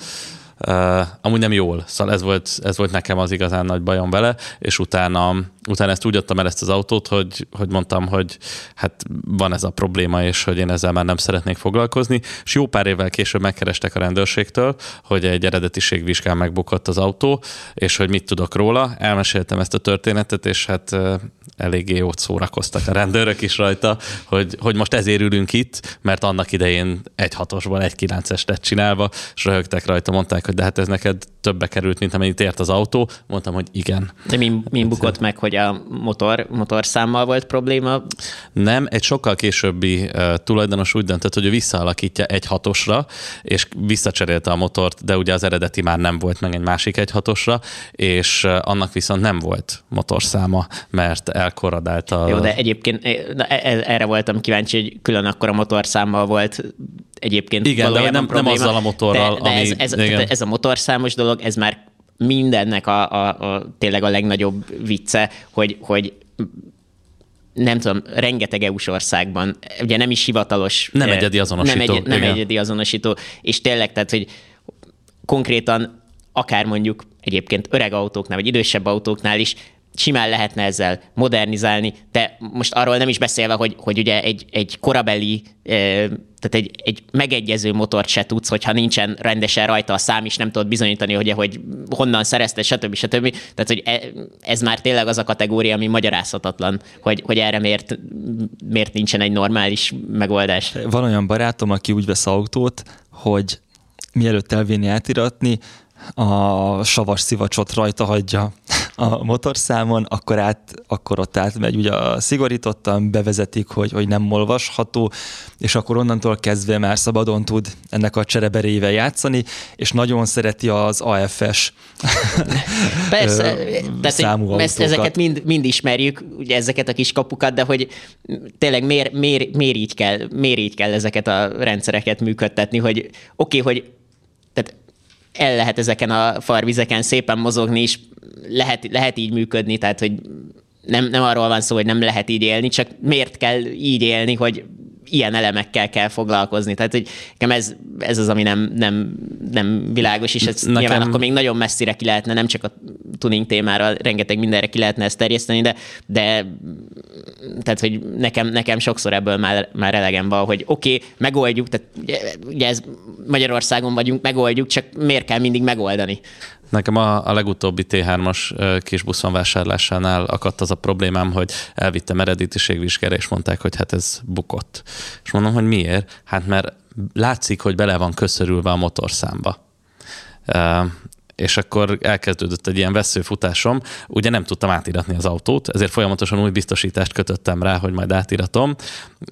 Uh, amúgy nem jól, szóval ez volt, ez volt nekem az igazán nagy bajom vele, és utána, utána ezt úgy adtam el ezt az autót, hogy, hogy mondtam, hogy hát van ez a probléma, és hogy én ezzel már nem szeretnék foglalkozni, és jó pár évvel később megkerestek a rendőrségtől, hogy egy eredetiségvizsgán megbukott az autó, és hogy mit tudok róla. Elmeséltem ezt a történetet, és hát uh, eléggé jót szórakoztak a rendőrök is rajta, hogy, hogy most ezért ülünk itt, mert annak idején egy hatosban egy kilences lett csinálva, és röhögtek rajta, mondták, hogy de hát ez neked többe került, mint amennyit ért az autó. Mondtam, hogy igen. De mi, mi bukott meg, hogy a motor, motorszámmal volt probléma? Nem, egy sokkal későbbi uh, tulajdonos úgy döntött, hogy ő visszaalakítja egy hatosra, és visszacserélte a motort, de ugye az eredeti már nem volt meg egy másik egy hatosra, és annak viszont nem volt motorszáma, mert elkorradált a... Jó, de egyébként na, erre voltam kíváncsi, hogy külön akkor a motorszámmal volt egyébként Igen, de nem, probléma, nem azzal a motorral, de, de ami... Ez, ez, ez a motorszámos dolog, ez már mindennek a, a, a tényleg a legnagyobb vicce, hogy, hogy nem tudom, rengeteg EU-s országban, ugye nem is hivatalos. Nem egyedi azonosító. Nem, egy, nem egyedi azonosító, és tényleg, tehát, hogy konkrétan akár mondjuk egyébként öreg autóknál, vagy idősebb autóknál is simán lehetne ezzel modernizálni, de most arról nem is beszélve, hogy, hogy ugye egy, egy korabeli, tehát egy, egy megegyező motort se tudsz, hogyha nincsen rendesen rajta a szám, és nem tudod bizonyítani, hogy, hogy honnan szerezte, stb. stb. Tehát, hogy e, ez már tényleg az a kategória, ami magyarázhatatlan, hogy, hogy erre miért, miért nincsen egy normális megoldás. Van olyan barátom, aki úgy vesz autót, hogy mielőtt elvinni átiratni, a savas szivacsot rajta hagyja a motorszámon, akkor, át, akkor ott átmegy, ugye szigorítottan bevezetik, hogy, hogy nem olvasható, és akkor onnantól kezdve már szabadon tud ennek a csereberével játszani, és nagyon szereti az AFS Persze, tehát, hogy ezt, ezeket mind, mind ismerjük, ugye ezeket a kis kapukat, de hogy tényleg miért, miért, miért, így, kell, miért így kell ezeket a rendszereket működtetni, hogy oké, okay, hogy tehát el lehet ezeken a farvizeken szépen mozogni, és lehet, lehet így működni, tehát hogy nem, nem arról van szó, hogy nem lehet így élni, csak miért kell így élni, hogy ilyen elemekkel kell foglalkozni. Tehát, hogy nekem ez, ez az, ami nem, nem, nem világos, és ez Nekem... nyilván akkor még nagyon messzire ki lehetne, nem csak a tuning témára, rengeteg mindenre ki lehetne ezt terjeszteni, de, de tehát, hogy nekem, nekem sokszor ebből már, már elegem van, hogy oké, okay, megoldjuk, tehát ugye, ugye ez Magyarországon vagyunk, megoldjuk, csak miért kell mindig megoldani? Nekem a, a legutóbbi T3-as kis buszon vásárlásánál akadt az a problémám, hogy elvittem eredetiségvizsgára, és mondták, hogy hát ez bukott. És mondom, hogy miért? Hát mert látszik, hogy bele van köszörülve a motorszámba. Uh, és akkor elkezdődött egy ilyen veszőfutásom. Ugye nem tudtam átiratni az autót, ezért folyamatosan új biztosítást kötöttem rá, hogy majd átiratom.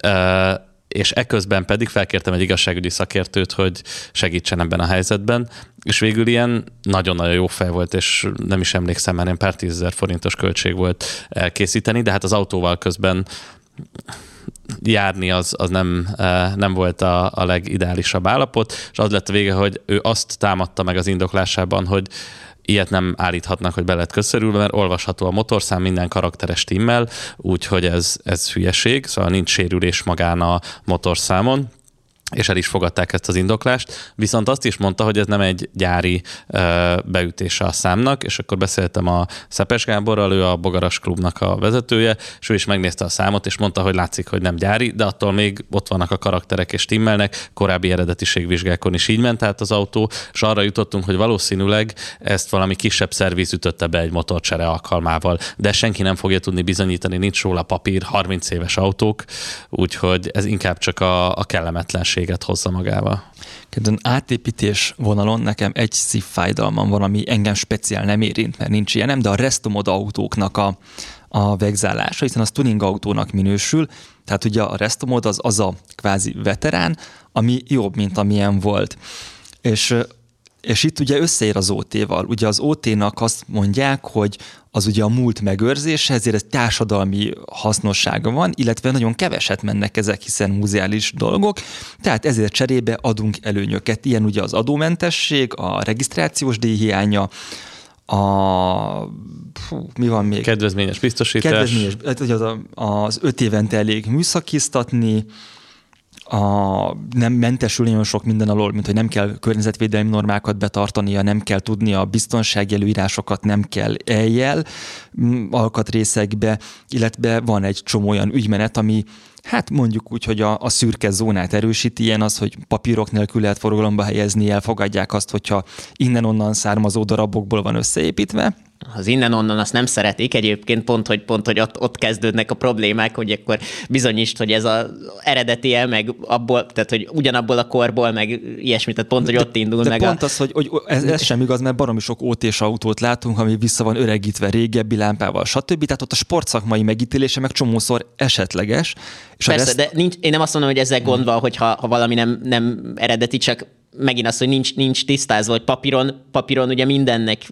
Uh, és eközben pedig felkértem egy igazságügyi szakértőt, hogy segítsen ebben a helyzetben, és végül ilyen nagyon-nagyon jó fej volt, és nem is emlékszem, mert pár tízezer forintos költség volt elkészíteni, de hát az autóval közben járni az, az nem, e, nem volt a, a legideálisabb állapot, és az lett a vége, hogy ő azt támadta meg az indoklásában, hogy ilyet nem állíthatnak, hogy be lett köszörülve, mert olvasható a motorszám minden karakteres timmel, úgyhogy ez, ez hülyeség, szóval nincs sérülés magán a motorszámon, és el is fogadták ezt az indoklást, viszont azt is mondta, hogy ez nem egy gyári beütése a számnak, és akkor beszéltem a Szepes Gáborral, ő a Bogaras klubnak a vezetője, és ő is megnézte a számot, és mondta, hogy látszik, hogy nem gyári, de attól még ott vannak a karakterek és timmelnek, korábbi eredetiségvizsgákon is így ment tehát az autó, és arra jutottunk, hogy valószínűleg ezt valami kisebb szerviz ütötte be egy motorcsere alkalmával, de senki nem fogja tudni bizonyítani, nincs róla papír, 30 éves autók, úgyhogy ez inkább csak a, a kellemetlenség minőséget hozza magával. Kedven átépítés vonalon nekem egy szívfájdalmam van, ami engem speciál nem érint, mert nincs ilyenem, de a Restomod autóknak a, a vegzálása, hiszen az tuning autónak minősül, tehát ugye a Restomod az az a kvázi veterán, ami jobb, mint amilyen volt. És és itt ugye összeér az OT-val. Ugye az OT-nak azt mondják, hogy az ugye a múlt megőrzése, ezért ez társadalmi hasznossága van, illetve nagyon keveset mennek ezek, hiszen muzeális dolgok, tehát ezért cserébe adunk előnyöket. Ilyen ugye az adómentesség, a regisztrációs díjhiánya, a fú, mi van még? Kedvezményes biztosítás. Kedvezményes, hát, az, az öt évente elég műszakiztatni, a, nem mentesül nagyon sok minden alól, mint hogy nem kell környezetvédelmi normákat betartania, nem kell tudni a biztonsági előírásokat, nem kell eljel mm, alkatrészekbe, illetve van egy csomó olyan ügymenet, ami hát mondjuk úgy, hogy a, a szürke zónát erősíti, ilyen az, hogy papírok nélkül lehet forgalomba helyezni, elfogadják azt, hogyha innen-onnan származó darabokból van összeépítve, az innen-onnan azt nem szeretik egyébként, pont, hogy, pont, hogy ott, ott kezdődnek a problémák, hogy akkor bizonyítsd, hogy ez az eredetie, meg abból, tehát hogy ugyanabból a korból, meg ilyesmit, tehát pont, hogy de, ott indul de meg. pont a... az, hogy, hogy ez, ez sem igaz, mert baromi sok ótés autót látunk, ami vissza van öregítve régebbi lámpával, stb. Tehát ott a sportszakmai megítélése meg csomószor esetleges. És Persze, reszt... de nincs, én nem azt mondom, hogy ezzel gond van, hogyha ha valami nem, nem eredeti, csak megint az, hogy nincs, nincs tisztázva, hogy papíron, papíron ugye mindennek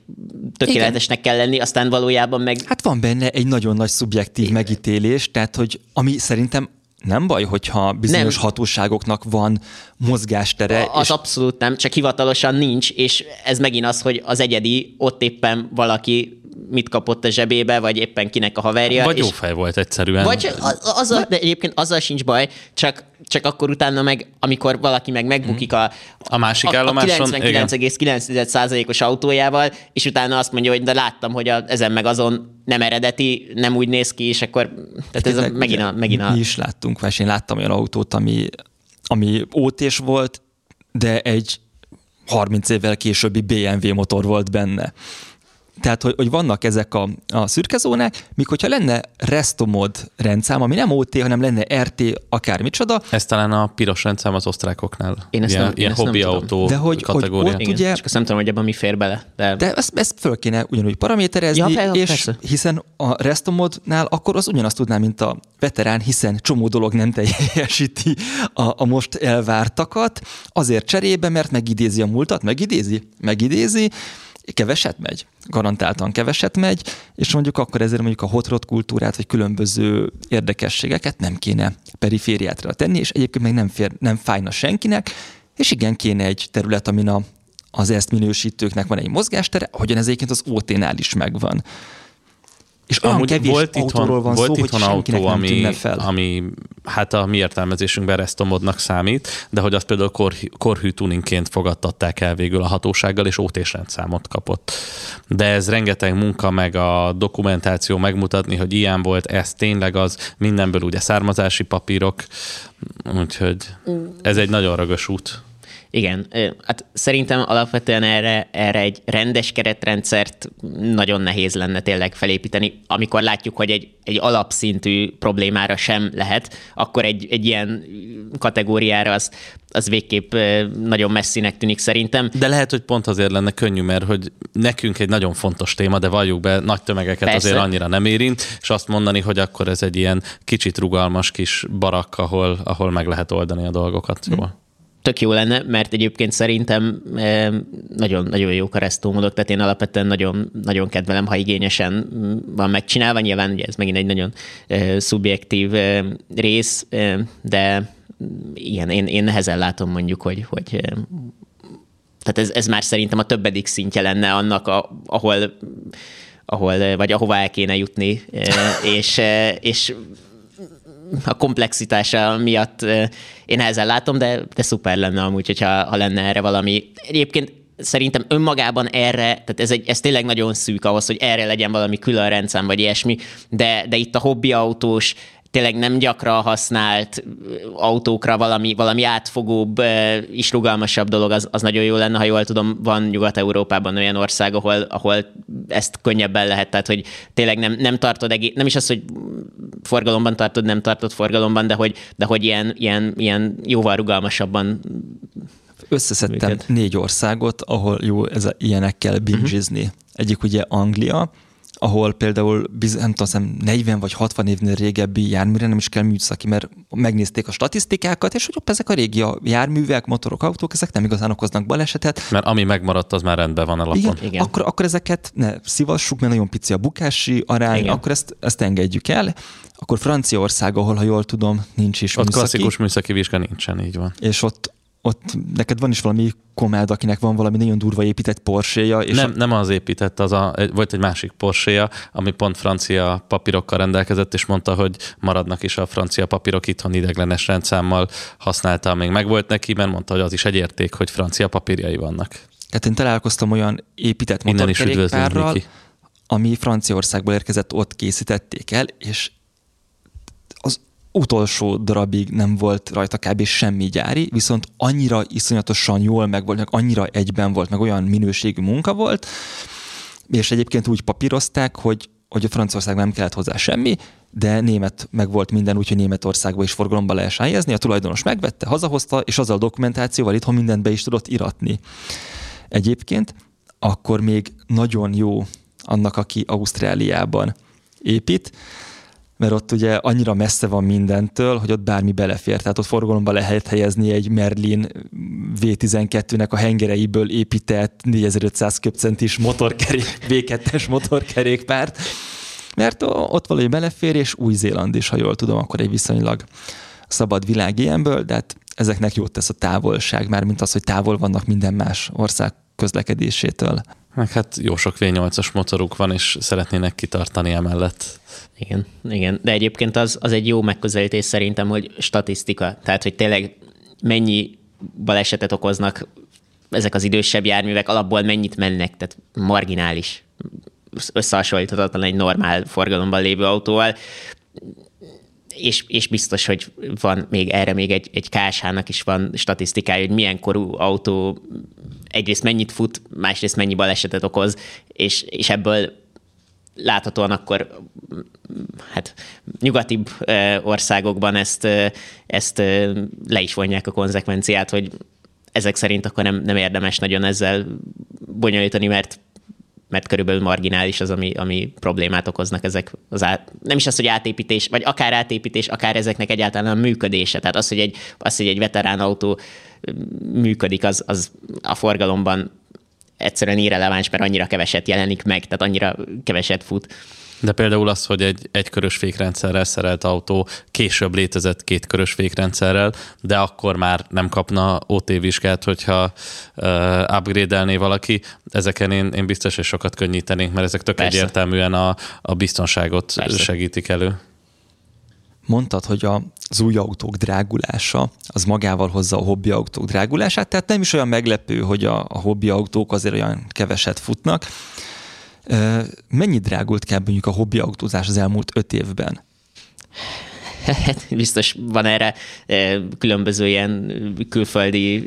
tökéletesnek Igen. kell lenni, aztán valójában meg... Hát van benne egy nagyon nagy szubjektív Igen. megítélés, tehát hogy ami szerintem nem baj, hogyha bizonyos nem. hatóságoknak van mozgástere. Az és... abszolút nem, csak hivatalosan nincs, és ez megint az, hogy az egyedi, ott éppen valaki mit kapott a zsebébe, vagy éppen kinek a haverja. Vagy és... jó fej volt egyszerűen. Vagy az, de egyébként azzal sincs baj, csak, csak akkor utána meg, amikor valaki meg megbukik a, a másik állomáson, a 99,9%-os autójával, és utána azt mondja, hogy de láttam, hogy a, ezen meg azon nem eredeti, nem úgy néz ki, és akkor tehát ez a, megint a... Megint a... Mi is láttunk, és én láttam olyan autót, ami, ami ótés volt, de egy 30 évvel későbbi BMW motor volt benne. Tehát, hogy, hogy vannak ezek a, a szürke zónák, míg hogyha lenne restomod rendszám, ami nem OT, hanem lenne RT, akármicsoda. Ez talán a piros rendszám az osztrákoknál. Én ezt ilyen, nem, ilyen hobbi autó de hogy, kategória. Hogy ott ugye, Csak azt nem tudom, hogy ebben mi fér bele. De, de ezt, ezt föl kéne ugyanúgy paraméterezni, ja, fel, és persze. hiszen a restomodnál akkor az ugyanazt tudná, mint a veterán, hiszen csomó dolog nem teljesíti a, a most elvártakat, azért cserébe, mert megidézi a múltat, megidézi, megidézi, keveset megy, garantáltan keveset megy, és mondjuk akkor ezért mondjuk a hotrot kultúrát, vagy különböző érdekességeket nem kéne perifériátra tenni, és egyébként meg nem, fér, nem fájna senkinek, és igen, kéne egy terület, amin a, az ezt minősítőknek van egy mozgástere, ahogyan ez egyébként az OT-nál is megvan. És olyan Amúgy kevés volt itthon, van volt szó, itthon hogy autó, ami, fel. ami hát a mi értelmezésünkben restomodnak számít, de hogy azt például kor, korhű tuningként fogadtatták el végül a hatósággal, és OT-s rendszámot kapott. De ez rengeteg munka, meg a dokumentáció megmutatni, hogy ilyen volt, ez tényleg az, mindenből ugye származási papírok, úgyhogy ez egy nagyon ragos út. Igen, hát szerintem alapvetően erre, erre egy rendes keretrendszert nagyon nehéz lenne tényleg felépíteni. Amikor látjuk, hogy egy, egy alapszintű problémára sem lehet, akkor egy, egy ilyen kategóriára az, az végképp nagyon messzinek tűnik szerintem. De lehet, hogy pont azért lenne könnyű, mert hogy nekünk egy nagyon fontos téma, de valljuk be, nagy tömegeket Persze. azért annyira nem érint, és azt mondani, hogy akkor ez egy ilyen kicsit rugalmas kis barak, ahol, ahol meg lehet oldani a dolgokat. Hm. Jól tök jó lenne, mert egyébként szerintem nagyon, nagyon jó keresztúmodok, tehát én alapvetően nagyon, nagyon kedvelem, ha igényesen van megcsinálva. Nyilván ugye ez megint egy nagyon szubjektív rész, de igen, én, én nehezen látom mondjuk, hogy, hogy tehát ez, ez már szerintem a többedik szintje lenne annak, a, ahol, ahol, vagy ahova el kéne jutni, és, és a komplexitása miatt én ezzel látom, de, de szuper lenne amúgy, hogyha ha lenne erre valami. Egyébként szerintem önmagában erre, tehát ez, egy, ez tényleg nagyon szűk ahhoz, hogy erre legyen valami külön rendszám, vagy ilyesmi, de, de itt a hobbi autós, tényleg nem gyakran használt autókra valami, valami átfogóbb és rugalmasabb dolog, az, az nagyon jó lenne, ha jól tudom, van Nyugat-Európában olyan ország, ahol, ahol ezt könnyebben lehet, tehát hogy tényleg nem, nem tartod egész, nem is az, hogy forgalomban tartod, nem tartod forgalomban, de hogy, de hogy ilyen, ilyen, ilyen jóval rugalmasabban Összeszedtem működ. négy országot, ahol jó ez a, ilyenekkel bingizni. Uh-huh. Egyik ugye Anglia, ahol például nem tudom, 40 vagy 60 évnél régebbi járműre nem is kell műszaki, mert megnézték a statisztikákat, és hogy ott ezek a régi járművek, motorok, autók, ezek nem igazán okoznak balesetet. Mert ami megmaradt, az már rendben van alapon. Igen, Igen. Akkor, akkor ezeket ne szívassuk, mert nagyon pici a bukási arány, Igen. akkor ezt, ezt engedjük el. Akkor Franciaország, ahol, ha jól tudom, nincs is ott műszaki. klasszikus műszaki vizsga nincsen, így van. És ott ott neked van is valami komád, akinek van valami nagyon durva épített porsche És nem, a... nem az épített, az a, volt egy másik porsche ami pont francia papírokkal rendelkezett, és mondta, hogy maradnak is a francia papírok itthon ideglenes rendszámmal használta, még megvolt neki, mert mondta, hogy az is egy érték, hogy francia papírjai vannak. Tehát én találkoztam olyan épített motorkerékpárral, ami Franciaországból érkezett, ott készítették el, és utolsó darabig nem volt rajta kb. semmi gyári, viszont annyira iszonyatosan jól meg volt, meg annyira egyben volt, meg olyan minőségű munka volt, és egyébként úgy papírozták, hogy, hogy a Franciaország nem kellett hozzá semmi, de német meg volt minden, úgyhogy Németországba is forgalomba lehessen helyezni. A tulajdonos megvette, hazahozta, és azzal a dokumentációval itthon mindent be is tudott iratni. Egyébként akkor még nagyon jó annak, aki Ausztráliában épít, mert ott ugye annyira messze van mindentől, hogy ott bármi belefér. Tehát ott forgalomba lehet helyezni egy Merlin V12-nek a hengereiből épített 4500 köpcentis motorkerék, V2-es motorkerékpárt, mert ott valahogy belefér, és Új-Zéland is, ha jól tudom, akkor egy viszonylag szabad világ ilyenből, de hát ezeknek jót tesz a távolság, már mint az, hogy távol vannak minden más ország közlekedésétől. Meg hát jó sok V8-as motoruk van, és szeretnének kitartani emellett. Igen, igen. De egyébként az, az egy jó megközelítés szerintem, hogy statisztika. Tehát, hogy tényleg mennyi balesetet okoznak ezek az idősebb járművek, alapból mennyit mennek, tehát marginális, összehasonlíthatatlan egy normál forgalomban lévő autóval és, és biztos, hogy van még erre még egy, egy KSH-nak is van statisztikája, hogy milyen korú autó egyrészt mennyit fut, másrészt mennyi balesetet okoz, és, és ebből láthatóan akkor hát nyugatibb országokban ezt, ezt le is vonják a konzekvenciát, hogy ezek szerint akkor nem, nem érdemes nagyon ezzel bonyolítani, mert mert körülbelül marginális az, ami, ami problémát okoznak ezek az át, nem is az, hogy átépítés, vagy akár átépítés, akár ezeknek egyáltalán a működése. Tehát az, hogy egy, az, hogy egy veterán autó működik, az, az a forgalomban egyszerűen irreleváns, mert annyira keveset jelenik meg, tehát annyira keveset fut. De például az, hogy egy egykörös fékrendszerrel szerelt autó később létezett kétkörös fékrendszerrel, de akkor már nem kapna OT vizsgát, hogyha uh, upgrade-elné valaki. Ezeken én, én biztos, hogy sokat könnyítenénk, mert ezek tök Persze. egyértelműen a, a biztonságot Persze. segítik elő. Mondtad, hogy az új autók drágulása az magával hozza a hobbi autók drágulását, tehát nem is olyan meglepő, hogy a, a hobbi autók azért olyan keveset futnak. Mennyi drágult kell mondjuk a hobbi autózás az elmúlt öt évben? Hát biztos van erre különböző ilyen külföldi,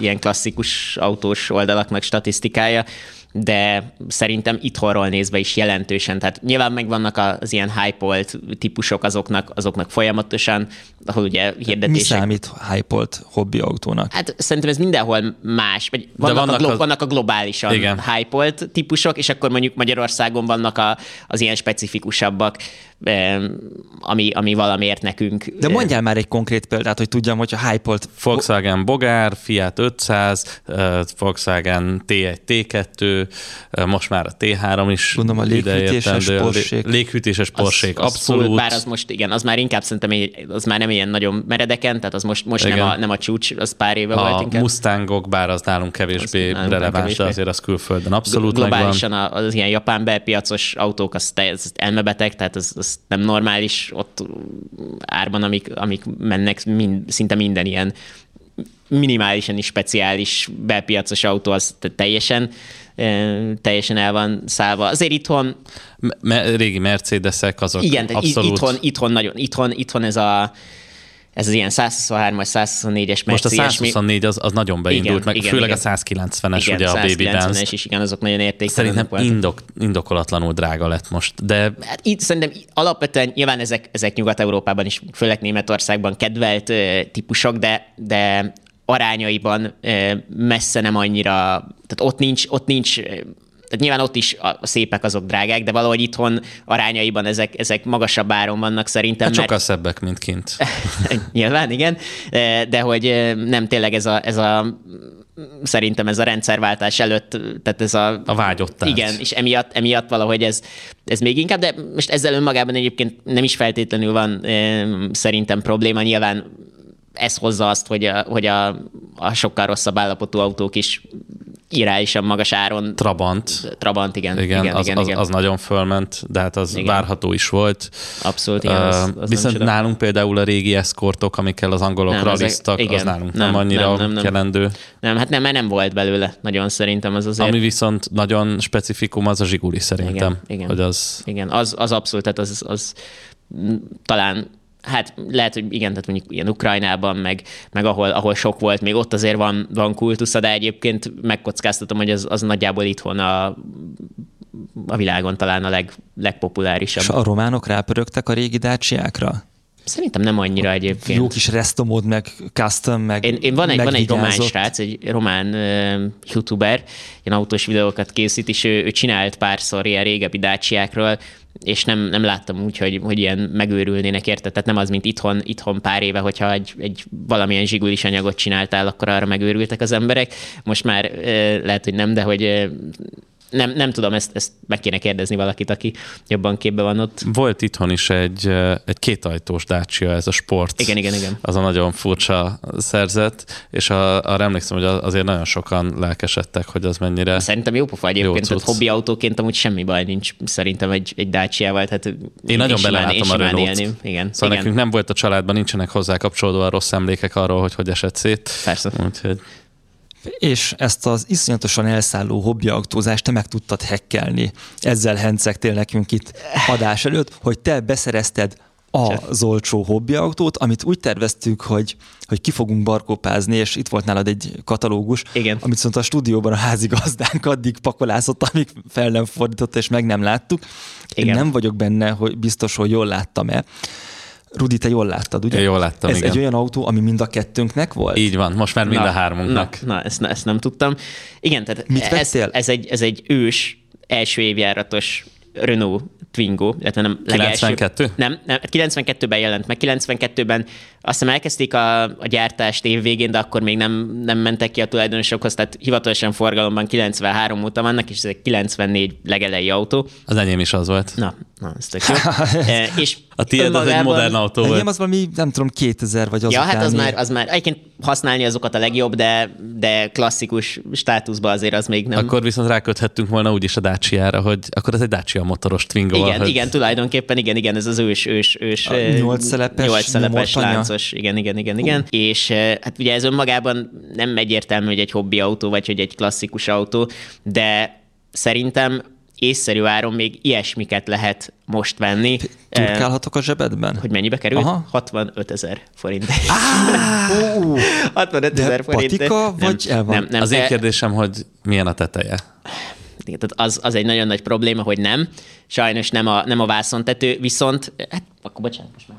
ilyen klasszikus autós oldalaknak statisztikája de szerintem itthonról nézve is jelentősen. Tehát nyilván megvannak az ilyen hype típusok azoknak, azoknak folyamatosan, ahol ugye hirdetések... Mi számít hype hobbi autónak? Hát szerintem ez mindenhol más, vagy vannak, vannak, a, glo- az... vannak a globálisan Igen. hype típusok, és akkor mondjuk Magyarországon vannak a, az ilyen specifikusabbak, ami, ami valamiért nekünk... De mondjál már egy konkrét példát, hogy tudjam, hogy a Volkswagen Bogár, Fiat 500, Volkswagen T1, T2, ideértendő, most már a T3 is Gondolom a léghűtéses porsék. Léghűtéses az abszolút. Full, bár az most, igen, az már inkább szerintem egy, az már nem ilyen nagyon meredeken, tehát az most, most nem a, nem a csúcs, az pár éve a volt inkább. Mustangok, bár az nálunk kevésbé Az nálunk releváns, kevésbé. de azért az külföldön abszolút megvan. Globálisan a- az ilyen japán belpiacos autók, az, te, az elmebeteg, tehát az, az nem normális ott árban, amik, amik mennek, mind, szinte minden ilyen minimálisan is speciális belpiacos autó, az te- teljesen, eh, teljesen el van szállva. Azért itthon, Me- régi Mercedesek, azok igen, abszolút. itthon, itthon, nagyon, itthon, itthon ez a ez az ilyen 123-as, 124-es most a Merci, ilyesmi- 124 az, az nagyon beindult, Igen, meg igen, főleg igen. a 190-es, igen, ugye a Baby 190-es Benz. is, igen, azok nagyon értéktelenek Szerintem voltak. indok, indokolatlanul drága lett most, de Hát itt szerintem alapvetően nyilván ezek, ezek Nyugat-Európában is, főleg Németországban kedvelt típusok, de, de arányaiban messze nem annyira, tehát ott nincs, ott nincs tehát nyilván ott is a szépek azok drágák, de valahogy itthon arányaiban ezek, ezek magasabb áron vannak szerintem. hát mert- sokkal szebbek, mint kint. Nyilván, igen, de, hogy nem tényleg ez a, ez a szerintem ez a rendszerváltás előtt, tehát ez a... A vágyott. Igen, és emiatt, emiatt valahogy ez, ez még inkább, de most ezzel önmagában egyébként nem is feltétlenül van szerintem probléma, nyilván ez hozza azt, hogy a, hogy a, a sokkal rosszabb állapotú autók is irányosan magas áron Trabant, Trabant, igen. igen, igen, az, igen, az, igen. az nagyon fölment, de hát az Igen. várható is volt. Abszolút, igen. Az, az nem Viszont nálunk például a régi eszkortok, amikkel az angolok Nem, az igen. nálunk nem, Nem, annyira nem, nem, nem. kelendő. Nem, hát nem, mert nem volt belőle nagyon szerintem az azért. Ami viszont nagyon specifikum, az a zsiguli szerintem. Igen, igen. Hogy az Igen, az, az abszolút, tehát az, az talán Hát lehet, hogy igen, tehát mondjuk ilyen Ukrajnában, meg, meg ahol, ahol sok volt, még ott azért van, van kultusza, de egyébként megkockáztatom, hogy az, az nagyjából itthon a, a világon talán a leg, legpopulárisabb. És a románok rápörögtek a régi dácsiákra? Szerintem nem annyira egyébként. Jó kis restomód, meg custom, meg Én, én van, egy, van egy román srác, egy román uh, youtuber, ilyen autós videókat készít, és ő, ő csinált párszor ilyen régebbi dácsiákról, és nem, nem láttam úgy, hogy, hogy ilyen megőrülnének érte. Tehát nem az, mint itthon, itthon pár éve, hogyha egy, egy valamilyen zsigulis anyagot csináltál, akkor arra megőrültek az emberek. Most már lehet, hogy nem, de hogy nem, nem tudom, ezt, ezt meg kéne kérdezni valakit, aki jobban képbe van ott. Volt itthon is egy, egy kétajtós Dacia, ez a sport. Igen, igen, igen. Az a nagyon furcsa szerzet, és a, arra emlékszem, hogy azért nagyon sokan lelkesedtek, hogy az mennyire... Szerintem jó pofa egyébként, Jó hobbi autóként amúgy semmi baj nincs szerintem egy, egy Dacia-val, tehát Én nagyon simán- belelátom én a élném. Igen, Szóval igen. nekünk nem volt a családban, nincsenek hozzá kapcsolódva rossz emlékek arról, hogy hogy esett szét. Persze. Úgyhogy És ezt az iszonyatosan elszálló hobbiautózást te meg tudtad hekkelni. Ezzel hencegtél nekünk itt adás előtt, hogy te beszerezted az olcsó hobbiautót, amit úgy terveztük, hogy, hogy ki fogunk barkópázni, és itt volt nálad egy katalógus, Igen. amit viszont a stúdióban a házigazdánk addig pakolászott, amíg fel nem fordította, és meg nem láttuk. Én Igen. nem vagyok benne, hogy biztos, hogy jól láttam-e. Rudi, te jól láttad, ugye? Én jól láttam, Ez igen. egy olyan autó, ami mind a kettőnknek volt? így van, most már mind a hármunknak. Na, na ezt, ezt nem tudtam. Igen, tehát Mit ez, vettél? ez, egy, ez egy ős, első évjáratos Renault Twingo, illetve nem legelső- 92? Nem, nem, 92-ben jelent meg. 92-ben azt hiszem elkezdték a, a gyártást év végén, de akkor még nem, nem mentek ki a tulajdonosokhoz, tehát hivatalosan forgalomban 93 óta vannak, és ez egy 94 legelei autó. Az enyém is az volt. Na, na ez tök jó. E, és A tiéd az egy önmagában- modern autó volt. az valami, nem tudom, 2000 vagy az Ja, hát az már, az már egyébként használni azokat a legjobb, de, de klasszikus státuszban azért az még nem. Akkor viszont ráköthettünk volna úgyis a Dacia-ra, hogy akkor ez egy Dacia motoros Twingo. igen, hogy igen, tulajdonképpen igen, igen, ez az ős, ős, ős. A nyolc szelepes nyolc szelepes láncos, igen, igen, igen, igen. És eh, hát ugye ez önmagában nem egyértelmű, hogy egy hobbi autó, vagy hogy egy klasszikus autó, de szerintem észszerű áron még ilyesmiket lehet most venni. Turkálhatok a zsebedben? hogy mennyibe került? Aha. 65 ezer forint. 65 De ezer forint. patika, vagy el van? Nem, nem, Az én kérdésem, hogy milyen a teteje. tehát az, az egy nagyon nagy probléma, hogy nem. Sajnos nem a, nem a vászontető, viszont, hát akkor bocsánat, most már.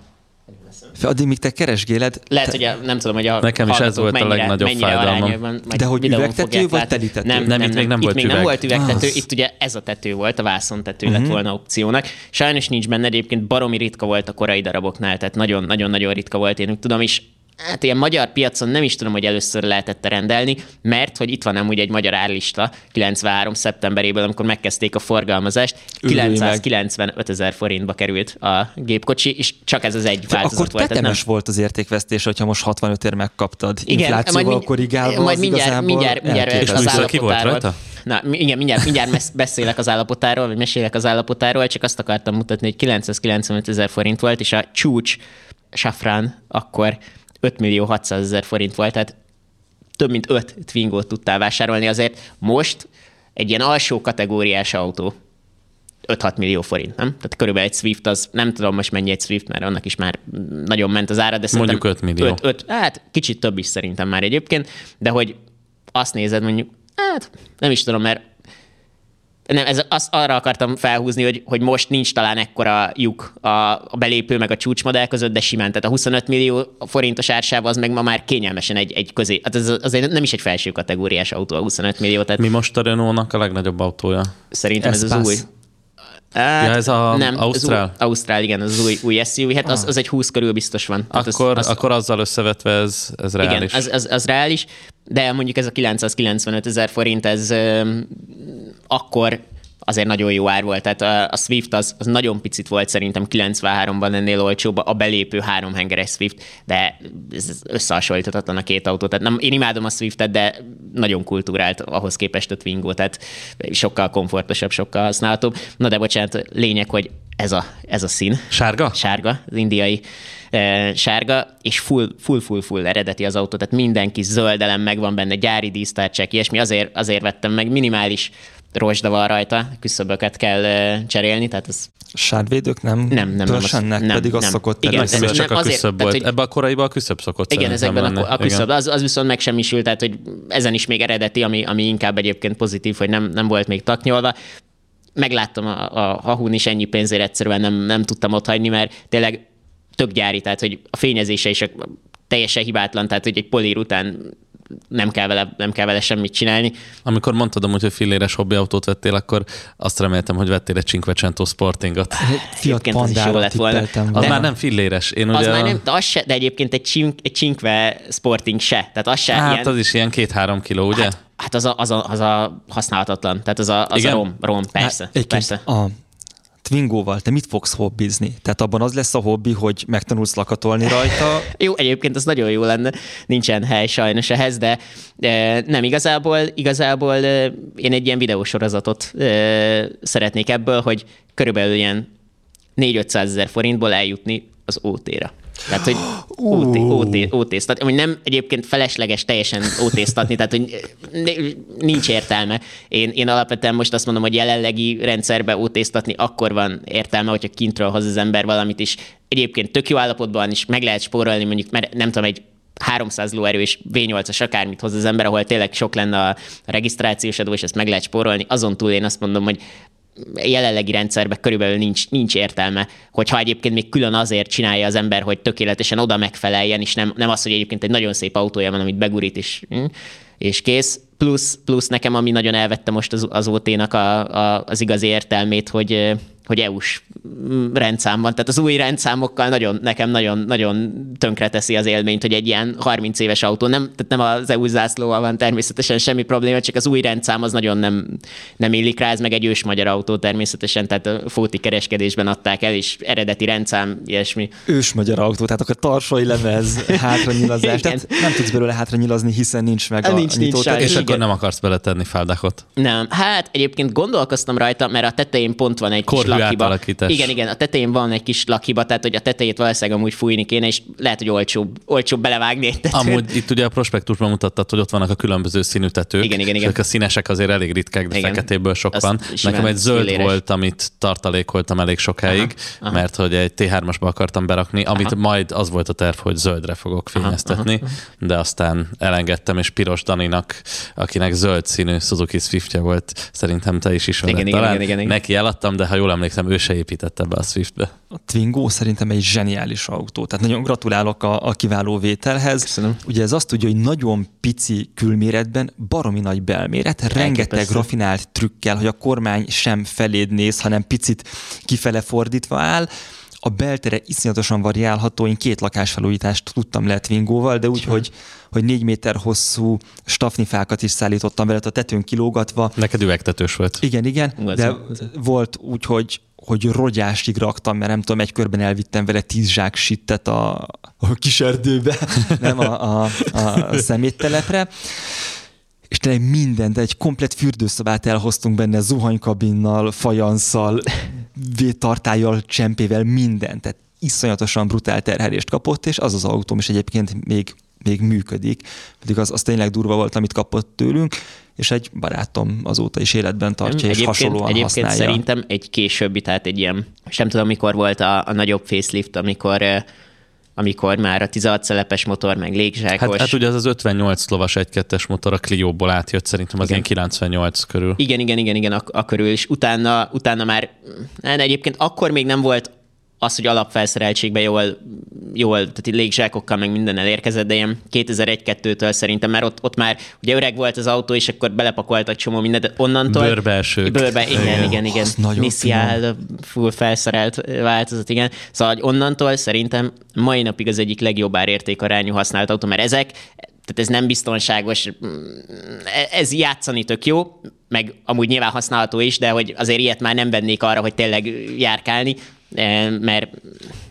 Addig, míg te keresgéled, Lehet, te, hogy a, nem tudom, hogy a Nekem is ez volt a legnagyobb mennyire fájdalmam. De hogy üvegtető vagy látni. telitető? Nem, Nem, nem, itt még nem itt volt még nem üveg. volt üvegtető, Az. itt ugye ez a tető volt, a vászontető lett volna opciónak. Sajnos nincs benne, egyébként baromi ritka volt a korai daraboknál, tehát nagyon-nagyon-nagyon ritka volt. Én úgy tudom is, hát ilyen magyar piacon nem is tudom, hogy először lehetett rendelni, mert hogy itt van amúgy egy magyar árlista 93. szeptemberéből, amikor megkezdték a forgalmazást, 995 ezer forintba került a gépkocsi, és csak ez az egy változat Akkor volt. tetemes nem... volt az értékvesztés, hogyha most 65 ér megkaptad. Igen, Inflációval majd, korrigálva majd az mindjárt, igazából mindjárt, mindjárt És az plusz ki volt állapotáról. rajta? Na, igen, mindjárt, mindjárt beszélek az állapotáról, vagy mesélek az állapotáról, csak azt akartam mutatni, hogy 995 ezer forint volt, és a csúcs Safran akkor 5 millió 600 ezer forint volt, tehát több mint 5 Twingo-t tudtál vásárolni, azért most egy ilyen alsó kategóriás autó 5-6 millió forint, nem? Tehát körülbelül egy Swift az, nem tudom most mennyi egy Swift, mert annak is már nagyon ment az ára, de Mondjuk szerintem 5 millió. 5, 5, hát kicsit több is szerintem már egyébként, de hogy azt nézed mondjuk, hát nem is tudom, mert nem, ez, azt arra akartam felhúzni, hogy, hogy most nincs talán ekkora lyuk a, a belépő meg a csúcsmodell között, de simán. Tehát a 25 millió forintos ársáv az meg ma már kényelmesen egy, egy közé. Hát ez azért nem is egy felső kategóriás autó a 25 millió, tehát Mi most a Renault-nak a legnagyobb autója? szerintem ez az Espace. új. Hát, Ja, ez a nem, Ausztrál? Az új, Ausztrál, igen, az, az új, új SUV. Hát az, az egy 20 körül biztos van. Tehát az- Akkor, az, akkor azzal összevetve ez, ez igen, reális. az, az, az reális, de mondjuk ez a 995 ezer forint, ez akkor azért nagyon jó ár volt. Tehát a, Swift az, az nagyon picit volt szerintem 93-ban ennél olcsóbb, a belépő három hengeres Swift, de ez összehasonlíthatatlan a két autó. Tehát nem, én imádom a Swiftet, de nagyon kultúrált ahhoz képest a Twingo, tehát sokkal komfortosabb, sokkal használhatóbb. Na de bocsánat, lényeg, hogy ez a, ez a szín Sárga? sárga, az indiai e, sárga, és full, full, full, full eredeti az autó, tehát mindenki zöld elem megvan benne, gyári dísztárcsák, ilyesmi, azért, azért vettem meg, minimális rozsda van rajta, küszöböket kell cserélni, tehát ez Sárvédők nem, Nem, nem, nem, törzsennek, az- nem, pedig az nem. szokott Igen, ez- Ez csak nem, a azért, küszöbb tehát, volt. hogy- Ebben a koraiban a küszöbb szokott igen, ezekben a, lenni. a küszöb, Igen. az, az viszont megsemmisült, tehát hogy ezen is még eredeti, ami, ami inkább egyébként pozitív, hogy nem, nem volt még taknyolva. Megláttam a, a Hahun is ennyi pénzért egyszerűen nem, nem tudtam ott hagyni, mert tényleg tök gyári, tehát hogy a fényezése is a- teljesen hibátlan, tehát hogy egy polír után nem kell vele, nem kell vele semmit csinálni. Amikor mondtad amúgy, hogy filléres hobbiautót vettél, akkor azt reméltem, hogy vettél egy Cinquecento Sportingot. Fiat az is jó lett volna. Az már nem filléres. Én Az ugye már nem, de, az se, de egyébként egy, csink, egy Cinque Sporting se. Tehát az se Hát ilyen, az is ilyen két-három kiló, ugye? Hát, hát az, a, az, a, az a használhatatlan. Tehát az a, az a rom, rom, persze. Hát, persze. A Twingóval te mit fogsz hobbizni? Tehát abban az lesz a hobbi, hogy megtanulsz lakatolni rajta, Jó, egyébként az nagyon jó lenne, nincsen hely sajnos ehhez, de e, nem igazából, igazából e, én egy ilyen videósorozatot e, szeretnék ebből, hogy körülbelül ilyen 4-500 ezer forintból eljutni az OT-ra. Tehát, hogy OT tehát hogy nem egyébként felesleges teljesen OT-ztatni, tehát hogy nincs értelme. Én, én alapvetően most azt mondom, hogy jelenlegi rendszerbe OT-ztatni akkor van értelme, hogyha kintről hoz az ember valamit is. Egyébként tök jó állapotban is meg lehet spórolni, mondjuk, mert nem tudom, egy 300 lóerő és V8-as akármit hoz az ember, ahol tényleg sok lenne a regisztrációs adó, és ezt meg lehet spórolni. Azon túl én azt mondom, hogy jelenlegi rendszerben körülbelül nincs, nincs értelme, hogyha egyébként még külön azért csinálja az ember, hogy tökéletesen oda megfeleljen, és nem, nem az, hogy egyébként egy nagyon szép autója van, amit begurít, és, és kész. Plusz, plusz nekem, ami nagyon elvette most az, az OT-nak a, a, az igazi értelmét, hogy, hogy EU-s rendszám van. Tehát az új rendszámokkal nagyon, nekem nagyon, nagyon tönkre teszi az élményt, hogy egy ilyen 30 éves autó, nem, tehát nem az EU zászlóval van természetesen semmi probléma, csak az új rendszám az nagyon nem, nem illik rá, ez meg egy ős magyar autó természetesen, tehát a fóti kereskedésben adták el, és eredeti rendszám, ilyesmi. ős magyar autó, tehát akkor tarsói lemez, hátranyilazás. Tehát nem tudsz belőle hátranyilazni, hiszen nincs meg a Nincs, nincs sajnos. És Igen. akkor nem akarsz beletenni feldakot. Nem, hát egyébként gondolkoztam rajta, mert a tetején pont van egy kis Korhű lakhiba. Igen, igen, a tetején van egy kis lakhiba, tehát hogy a tetejét valószínűleg amúgy fújni kéne, és lehet, hogy olcsóbb, olcsóbb belevágni egy tetőt. Amúgy itt ugye a prospektusban mutattad, hogy ott vannak a különböző színű tetők. Igen, igen, igen. Ezek a színesek azért elég ritkák, de Igen. feketéből sok Azt van. Nekem egy zöld filléres. volt, amit tartalékoltam elég sokáig, aha, aha. mert hogy egy T3-asba akartam berakni, amit aha. majd az volt a terv, hogy zöldre fogok fényeztetni, aha, aha. de aztán elengedtem, és Piros Daninak, akinek zöld színű Suzuki Swiftje volt, szerintem te is ismered Igen, igen, talán. igen, igen, igen. Neki eladtam, de ha jól emlékszem, ő se építette be a Swiftbe. A Twingo szerintem egy zseniális autó. Tehát nagyon gratulálok a, a kiváló vételhez. Köszönöm. Ugye ez azt tudja, hogy nagyon pici külméretben baromi nagy belméret, rengeteg Elképesztő. rafinált trükkel, hogy a kormány sem feléd néz, hanem picit kifele fordítva áll. a beltere iszonyatosan variálható, én két lakásfelújítást tudtam le Twingóval, de úgy, hogy, hogy négy méter hosszú stafnifákat is szállítottam vele, a tetőn kilógatva. Neked üvegtetős volt. Igen, igen, ez de volt úgy, hogy hogy rogyásig raktam, mert nem tudom, egy körben elvittem vele tíz zsák sittet a, a kis erdőbe, nem a, a, a szeméttelepre és tényleg mindent, egy komplet fürdőszobát elhoztunk benne, zuhanykabinnal, fajanszal, vétartályjal, csempével, mindent. Tehát iszonyatosan brutál terhelést kapott, és az az autóm is egyébként még, még működik, pedig az, az tényleg durva volt, amit kapott tőlünk, és egy barátom azóta is életben tartja, és hasonlóan egyébként használja. szerintem egy későbbi, tehát egy ilyen, és nem tudom, mikor volt a, a nagyobb facelift, amikor amikor már a 16 szelepes motor, meg légzsákos. Hát, hát ugye az az 58 lovas 1-2-es motor a Clio-ból átjött, szerintem az Igen. ilyen 98 körül. Igen, igen, igen, igen, a, a körül, és utána, utána már, hát egyébként akkor még nem volt az, hogy alapfelszereltségben jól, jól tehát így légzsákokkal meg minden elérkezett, de ilyen 2001-2-től szerintem, mert ott, ott már ugye öreg volt az autó, és akkor belepakoltak csomó mindent, de onnantól... Bőrbelsők. Bőrbe, igen, igen, igen. igen. Nagyon Nisziál, full felszerelt változat, igen. Szóval hogy onnantól szerintem mai napig az egyik legjobb árértékarányú használt autó, mert ezek, tehát ez nem biztonságos, mm, ez játszani tök jó, meg amúgy nyilván használható is, de hogy azért ilyet már nem vennék arra, hogy tényleg járkálni, mert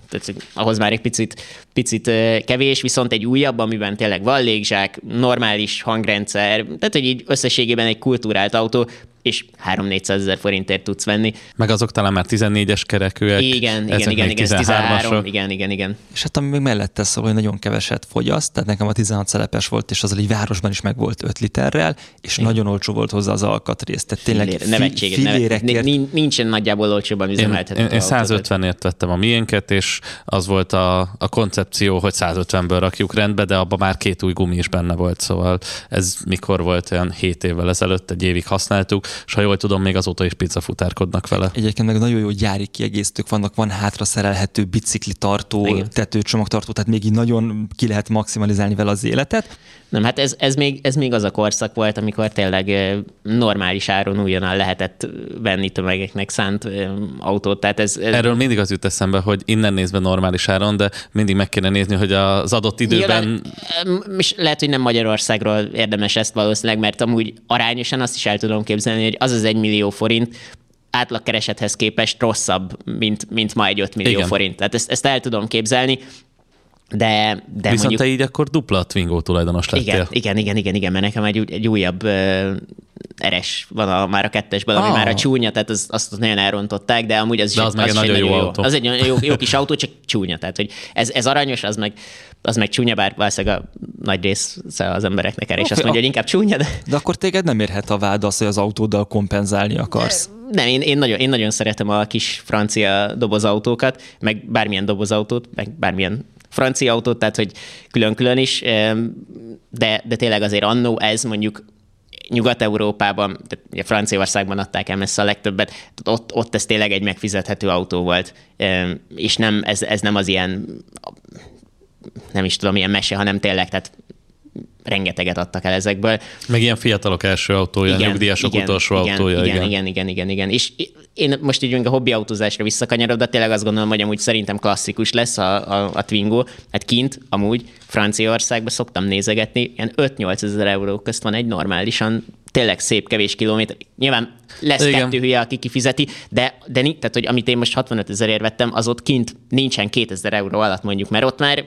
tehát ahhoz már egy picit, picit kevés, viszont egy újabb, amiben tényleg van légzsák, normális hangrendszer, tehát hogy így összességében egy kultúrált autó, és 3-400 ezer forintért tudsz venni. Meg azok talán már 14-es kerekűek. Igen, igen, igen, igen, ez 13, 13-asok. igen, igen, igen. És hát ami még mellette szól, hogy nagyon keveset fogyaszt, tehát nekem a 16 szelepes volt, és az egy városban is meg volt 5 literrel, és Igen. nagyon olcsó volt hozzá az alkatrész. Tehát tényleg Fillér, fi- nevetséges, nevet, fillérekért nin- nincsen nagyjából olcsóban Én, üzemeltethető én, én tehát- 150-ért vettem a miénket, és az volt a, a koncepció, hogy 150-ből rakjuk rendbe, de abban már két új gumi is benne volt, szóval ez mikor volt, olyan 7 évvel ezelőtt, egy évig használtuk, és ha jól tudom, még azóta is pizzafutárkodnak vele. Egyébként meg nagyon jó gyári kiegészítők vannak, van hátra szerelhető bicikli tartó, tetőcsomagtartó, tehát még így nagyon ki lehet maximalizálni vele az életet. Nem, hát ez, ez, még, ez még az a korszak volt, amikor tényleg normális áron újonnan lehetett venni tömegeknek szánt autót. Tehát ez, ez Erről mindig az jut eszembe, hogy innen nézve normális áron, de mindig meg kéne nézni, hogy az adott időben Nyilván, és lehet, hogy nem Magyarországról érdemes ezt valószínűleg, mert amúgy arányosan azt is el tudom képzelni, hogy az az egy millió forint átlagkeresethez képest rosszabb, mint, mint ma egy 5 millió. Igen. forint. Tehát ezt, ezt el tudom képzelni, de, de Viszont mondjuk... te így akkor dupla Twingo tulajdonos lettél. Igen, igen, igen, igen, igen, mert nekem egy, egy újabb uh, eres van a, már a kettesben, ami Ah. már a csúnya, tehát az, azt nagyon elrontották, de amúgy az, is De az meg egy is nagyon jó autó. Az egy nagyon jó, jó kis autó, csak csúnya, tehát hogy ez, ez aranyos, az meg, az meg csúnya, bár valószínűleg a nagy része az embereknek erre, és Oké, azt mondja, a- hogy inkább csúnya, de De akkor téged nem érhet a vád az, hogy az autóddal kompenzálni akarsz. nem, én, én, nagyon, én nagyon szeretem a kis francia dobozautókat, meg bármilyen dobozautót, meg bármilyen francia autót, tehát hogy külön-külön is, de, de tényleg azért annó ez mondjuk Nyugat-Európában, tehát ugye Franciaországban adták el messze a legtöbbet, tehát ott, ott ez tényleg egy megfizethető autó volt, és nem, ez, ez nem az ilyen, nem is tudom, ilyen mese, hanem tényleg, tehát rengeteget adtak el ezekből. Meg ilyen fiatalok első autója, igen, nyugdíjasok igen, utolsó igen, autója. Igen, igen, igen, igen, igen. És én most így a hobbi autózásra visszakanyarodva, de tényleg azt gondolom, hogy amúgy szerintem klasszikus lesz a, a, a Twingo. Hát kint, amúgy Franciaországban szoktam nézegetni, ilyen 5-8 ezer euró közt van egy normálisan tényleg szép, kevés kilométer. Nyilván lesz Igen. Kettő hülye, aki kifizeti, de, de tehát, hogy amit én most 65 ezerért vettem, az ott kint nincsen 2000 euró alatt mondjuk, mert ott már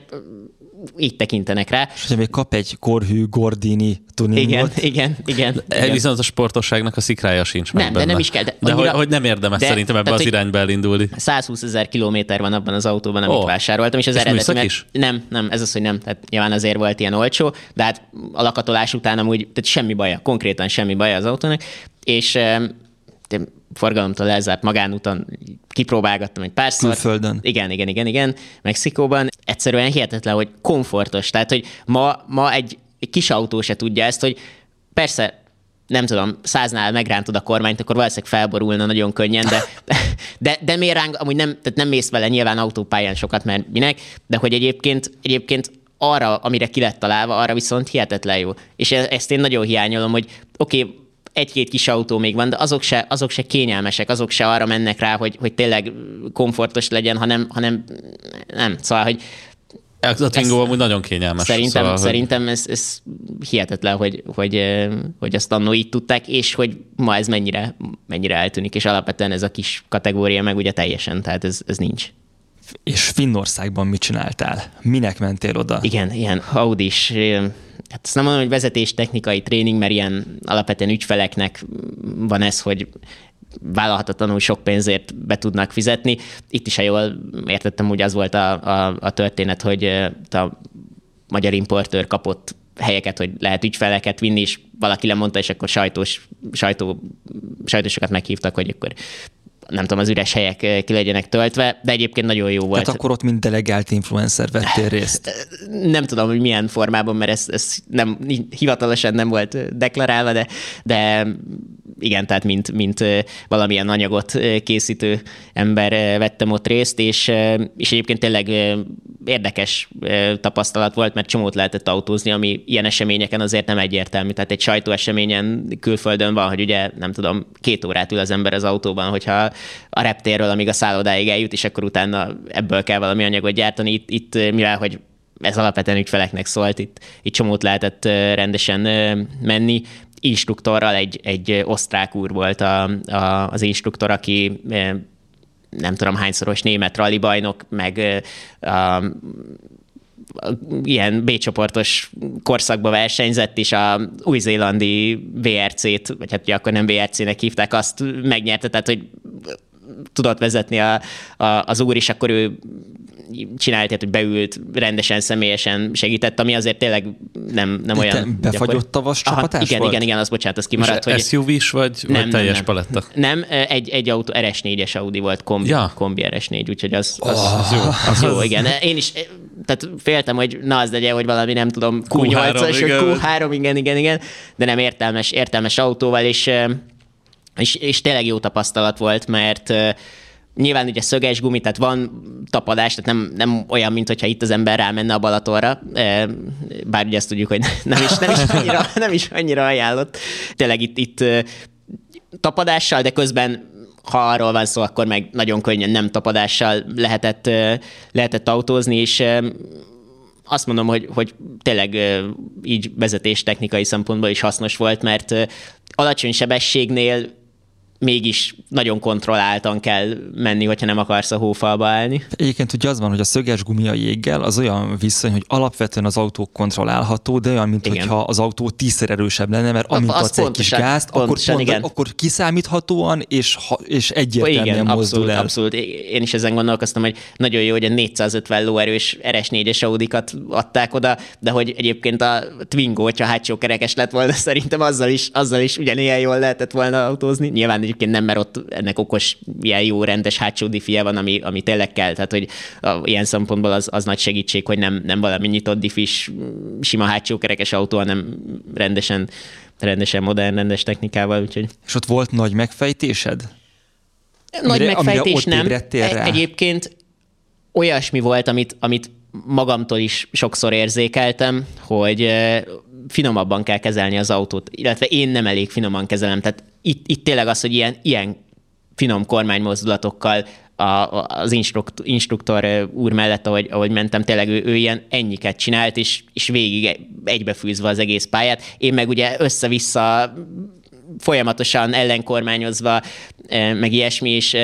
így tekintenek rá. És hogyha még kap egy korhű Gordini Igen, tuningot, igen, igen. E, igen. Viszont a sportosságnak a szikrája sincs meg Nem, de benne. nem is kell, de De, annyira- hogy, hogy nem érdemes de- szerintem ebbe tehát, az hogy- irányba elindulni. 120 ezer kilométer van abban az autóban, amit oh. vásároltam, és az És eredeti, mert is? nem, nem, ez az, hogy nem, tehát nyilván azért volt ilyen olcsó, de hát a lakatolás után amúgy, tehát semmi baja, konkrétan semmi baja az autónak, és de forgalomtól elzárt magánúton kipróbálgattam egy párszor. Külföldön. Igen, igen, igen, igen, Mexikóban. Egyszerűen hihetetlen, hogy komfortos. Tehát, hogy ma, ma egy, egy kis autó se tudja ezt, hogy persze nem tudom, száznál megrántod a kormányt, akkor valószínűleg felborulna nagyon könnyen, de, de, de miért ráng, amúgy nem, tehát nem mész vele nyilván autópályán sokat, mert minek, de hogy egyébként, egyébként arra, amire ki lett találva, arra viszont hihetetlen jó. És e- ezt én nagyon hiányolom, hogy oké, okay, egy-két kis autó még van, de azok se, azok se kényelmesek, azok se arra mennek rá, hogy, hogy tényleg komfortos legyen, hanem, hanem nem, szóval, hogy Ez a Twingo amúgy nagyon kényelmes. Szerintem, szóval, hogy- szerintem ez, ez hihetetlen, hogy, hogy, hogy azt annó így tudták, és hogy ma ez mennyire, mennyire eltűnik, és alapvetően ez a kis kategória meg ugye teljesen, tehát ez, ez nincs. És Finnországban mit csináltál? Minek mentél oda? Igen, ilyen Audi is, eh, hát azt nem mondom, hogy vezetés technikai tréning, mert ilyen alapvetően ügyfeleknek van ez, hogy vállalhatatlanul sok pénzért be tudnak fizetni. Itt is, ha jól értettem, úgy az volt a, a, a történet, hogy a magyar importőr kapott helyeket, hogy lehet ügyfeleket vinni, és valaki lemondta, és akkor sajtós, sajtó, sajtósokat meghívtak, hogy akkor nem tudom, az üres helyek eh, ki legyenek töltve, de egyébként nagyon jó volt. Tehát akkor ott mint delegált influencer vettél részt. Nem tudom, hogy milyen formában, mert ez, ez nem, hivatalosan nem volt deklarálva, de, de igen, tehát mint, mint ö, valamilyen anyagot készítő ember vettem ott részt, és, és egyébként tényleg érdekes tapasztalat volt, mert csomót lehetett autózni, ami ilyen eseményeken azért nem egyértelmű. Tehát egy sajtóeseményen külföldön van, hogy ugye nem tudom, két órát ül az ember az autóban, hogyha a reptérről, amíg a szállodáig eljut, és akkor utána ebből kell valami anyagot gyártani. Itt, itt mivel, hogy ez alapvetően ügyfeleknek szólt, itt, itt csomót lehetett rendesen menni. Instruktorral egy, egy osztrák úr volt a, a, az instruktor, aki nem tudom hányszoros német rally bajnok, meg a, ilyen B-csoportos korszakba versenyzett, és a új-zélandi VRC-t, vagy hát ugye akkor nem VRC-nek hívták, azt megnyerte, tehát hogy tudott vezetni a, a, az úr, és akkor ő csinált, tehát, hogy beült, rendesen, személyesen segített, ami azért tényleg nem, nem Te olyan... befagyott gyakori. tavas Aha, csapatás igen, volt? igen, igen, az bocsánat, az És kimaradt, hogy... SUV-s vagy, vagy teljes paletta? Nem, egy, egy autó, RS4-es Audi volt, kombi, Ja. kombi RS4, úgyhogy az, az, Az, az jó. az jó, igen. Én is, tehát féltem, hogy na az legyen, hogy valami nem tudom, Q3, Q8-as, igen. vagy Q3, igen, igen, igen, de nem értelmes, értelmes autóval, és, és, és tényleg jó tapasztalat volt, mert Nyilván ugye szöges gumi, tehát van tapadás, tehát nem, nem olyan, mint hogyha itt az ember rámenne a Balatonra, bár ugye azt tudjuk, hogy nem is, nem is, annyira, nem is annyira ajánlott. Tényleg itt, itt tapadással, de közben ha arról van szó, akkor meg nagyon könnyen nem tapadással lehetett, lehetett autózni, és azt mondom, hogy, hogy tényleg így vezetés technikai szempontból is hasznos volt, mert alacsony sebességnél mégis nagyon kontrolláltan kell menni, hogyha nem akarsz a hófalba állni. Egyébként ugye az van, hogy a szöges gumi a jéggel az olyan viszony, hogy alapvetően az autó kontrollálható, de olyan, mint Igen. hogyha az autó tízszer erősebb lenne, mert amint az adsz egy kis gázt, pontosan, akkor, pont, akkor kiszámíthatóan és, ha, és egyértelműen Igen, mozdul abszolút, el. abszolút. Én is ezen gondolkoztam, hogy nagyon jó, hogy a 450 lóerős RS4-es Audikat adták oda, de hogy egyébként a Twingo, hogyha hátsó kerekes lett volna, szerintem azzal is, azzal is ugyanilyen jól lehetett volna autózni. Nyilván egyébként nem, mert ott ennek okos, ilyen jó, rendes hátsó diffie van, ami, ami tényleg kell. Tehát, hogy a, ilyen szempontból az, az nagy segítség, hogy nem, nem valami nyitott diffis, sima hátsó kerekes autó, hanem rendesen, rendesen modern, rendes technikával, úgyhogy És ott volt nagy megfejtésed? nagy Amire- amire megfejtés ott nem. ébredtél rá? E- Egyébként olyasmi volt, amit, amit magamtól is sokszor érzékeltem, hogy finomabban kell kezelni az autót, illetve én nem elég finoman kezelem. Tehát itt, itt tényleg az, hogy ilyen, ilyen finom kormánymozdulatokkal a, az instrukt, instruktor úr mellett, ahogy, ahogy mentem, tényleg ő, ő ilyen ennyiket csinált, és, és végig egybefűzve az egész pályát. Én meg ugye össze-vissza folyamatosan ellenkormányozva, meg ilyesmi, és,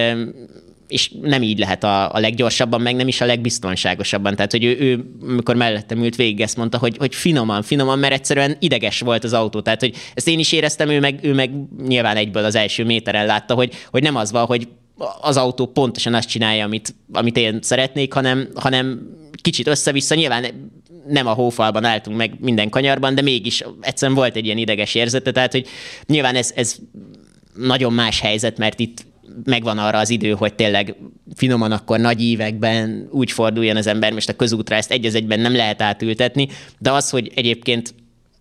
és nem így lehet a, a leggyorsabban, meg nem is a legbiztonságosabban. Tehát, hogy ő, ő amikor mellettem ült, végig ezt mondta, hogy, hogy finoman, finoman, mert egyszerűen ideges volt az autó. Tehát, hogy ezt én is éreztem, ő meg, ő meg nyilván egyből az első méteren látta, hogy, hogy nem az van, hogy az autó pontosan azt csinálja, amit, amit én szeretnék, hanem, hanem kicsit össze-vissza. Nyilván nem a hófalban álltunk meg minden kanyarban, de mégis egyszerűen volt egy ilyen ideges érzete, tehát hogy nyilván ez, ez nagyon más helyzet, mert itt megvan arra az idő, hogy tényleg finoman akkor nagy ívekben úgy forduljon az ember, most a közútra ezt egy egyben nem lehet átültetni, de az, hogy egyébként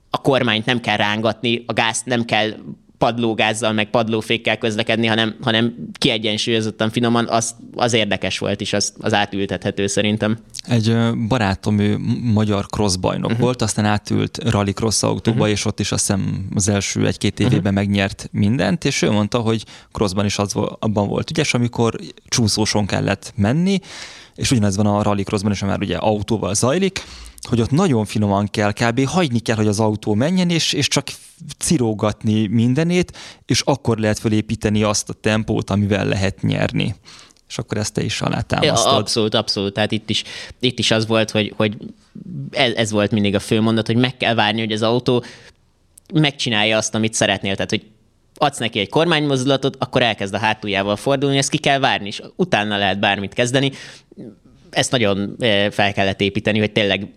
a kormányt nem kell rángatni, a gázt nem kell padlógázzal, meg padlófékkel közlekedni, hanem, hanem kiegyensúlyozottan finoman, az, az érdekes volt, és az, az átültethető szerintem. Egy barátom, ő magyar cross bajnok uh-huh. volt, aztán átült rally cross autóba, uh-huh. és ott is azt hiszem az első egy-két évében uh-huh. megnyert mindent, és ő mondta, hogy crossban is az, abban volt ügyes, amikor csúszóson kellett menni, és ugyanez van a rallycrossban is, már ugye autóval zajlik, hogy ott nagyon finoman kell, kb. hagyni kell, hogy az autó menjen, és, és csak cirógatni mindenét, és akkor lehet fölépíteni azt a tempót, amivel lehet nyerni. És akkor ezt te is alátámasztod. Ja, abszolút, abszolút. Tehát itt is, itt is az volt, hogy, hogy ez, ez volt mindig a fő mondat, hogy meg kell várni, hogy az autó megcsinálja azt, amit szeretnél. Tehát, hogy adsz neki egy kormánymozdulatot, akkor elkezd a hátuljával fordulni, ezt ki kell várni, és utána lehet bármit kezdeni. Ezt nagyon fel kellett építeni, hogy tényleg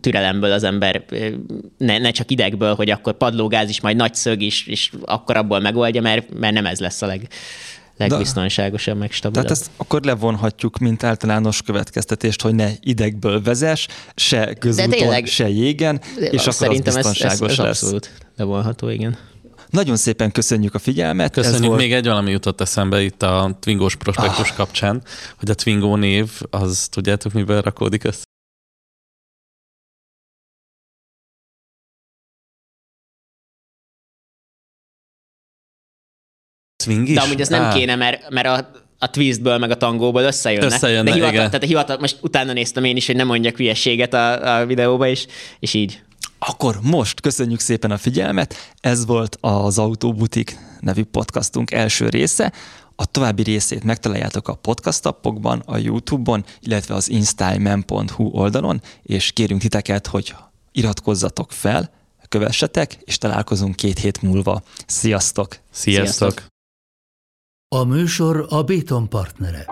türelemből az ember ne, ne csak idegből, hogy akkor padlógáz is, majd nagy szög is, és akkor abból megoldja, mert, mert nem ez lesz a leg, legbiztonságosabb, meg stabilabb. Tehát ezt akkor levonhatjuk, mint általános következtetést, hogy ne idegből vezes, se közúton, tényleg, se jégen, és akkor az biztonságos ez, ez lesz. abszolút levonható, igen. Nagyon szépen köszönjük a figyelmet. Köszönjük. Ez volt... Még egy valami jutott eszembe itt a Twingos prospektus ah. kapcsán, hogy a Twingo név, az tudjátok, mivel rakódik össze? Swing is? De amúgy ez nem ah. kéne, mert, mert a, a twistből meg a tangóból összejönne. Összejönne, De hivatal, igen. Tehát a hivatal, most utána néztem én is, hogy nem mondjak hülyeséget a, a videóba, és, és így. Akkor most köszönjük szépen a figyelmet. Ez volt az Autóbutik nevű podcastunk első része. A további részét megtaláljátok a podcast appokban, a YouTube-on, illetve az installman.hu oldalon, és kérünk titeket, hogy iratkozzatok fel, kövessetek, és találkozunk két hét múlva. Sziasztok! Sziasztok! Sziasztok. A műsor a Béton partnere.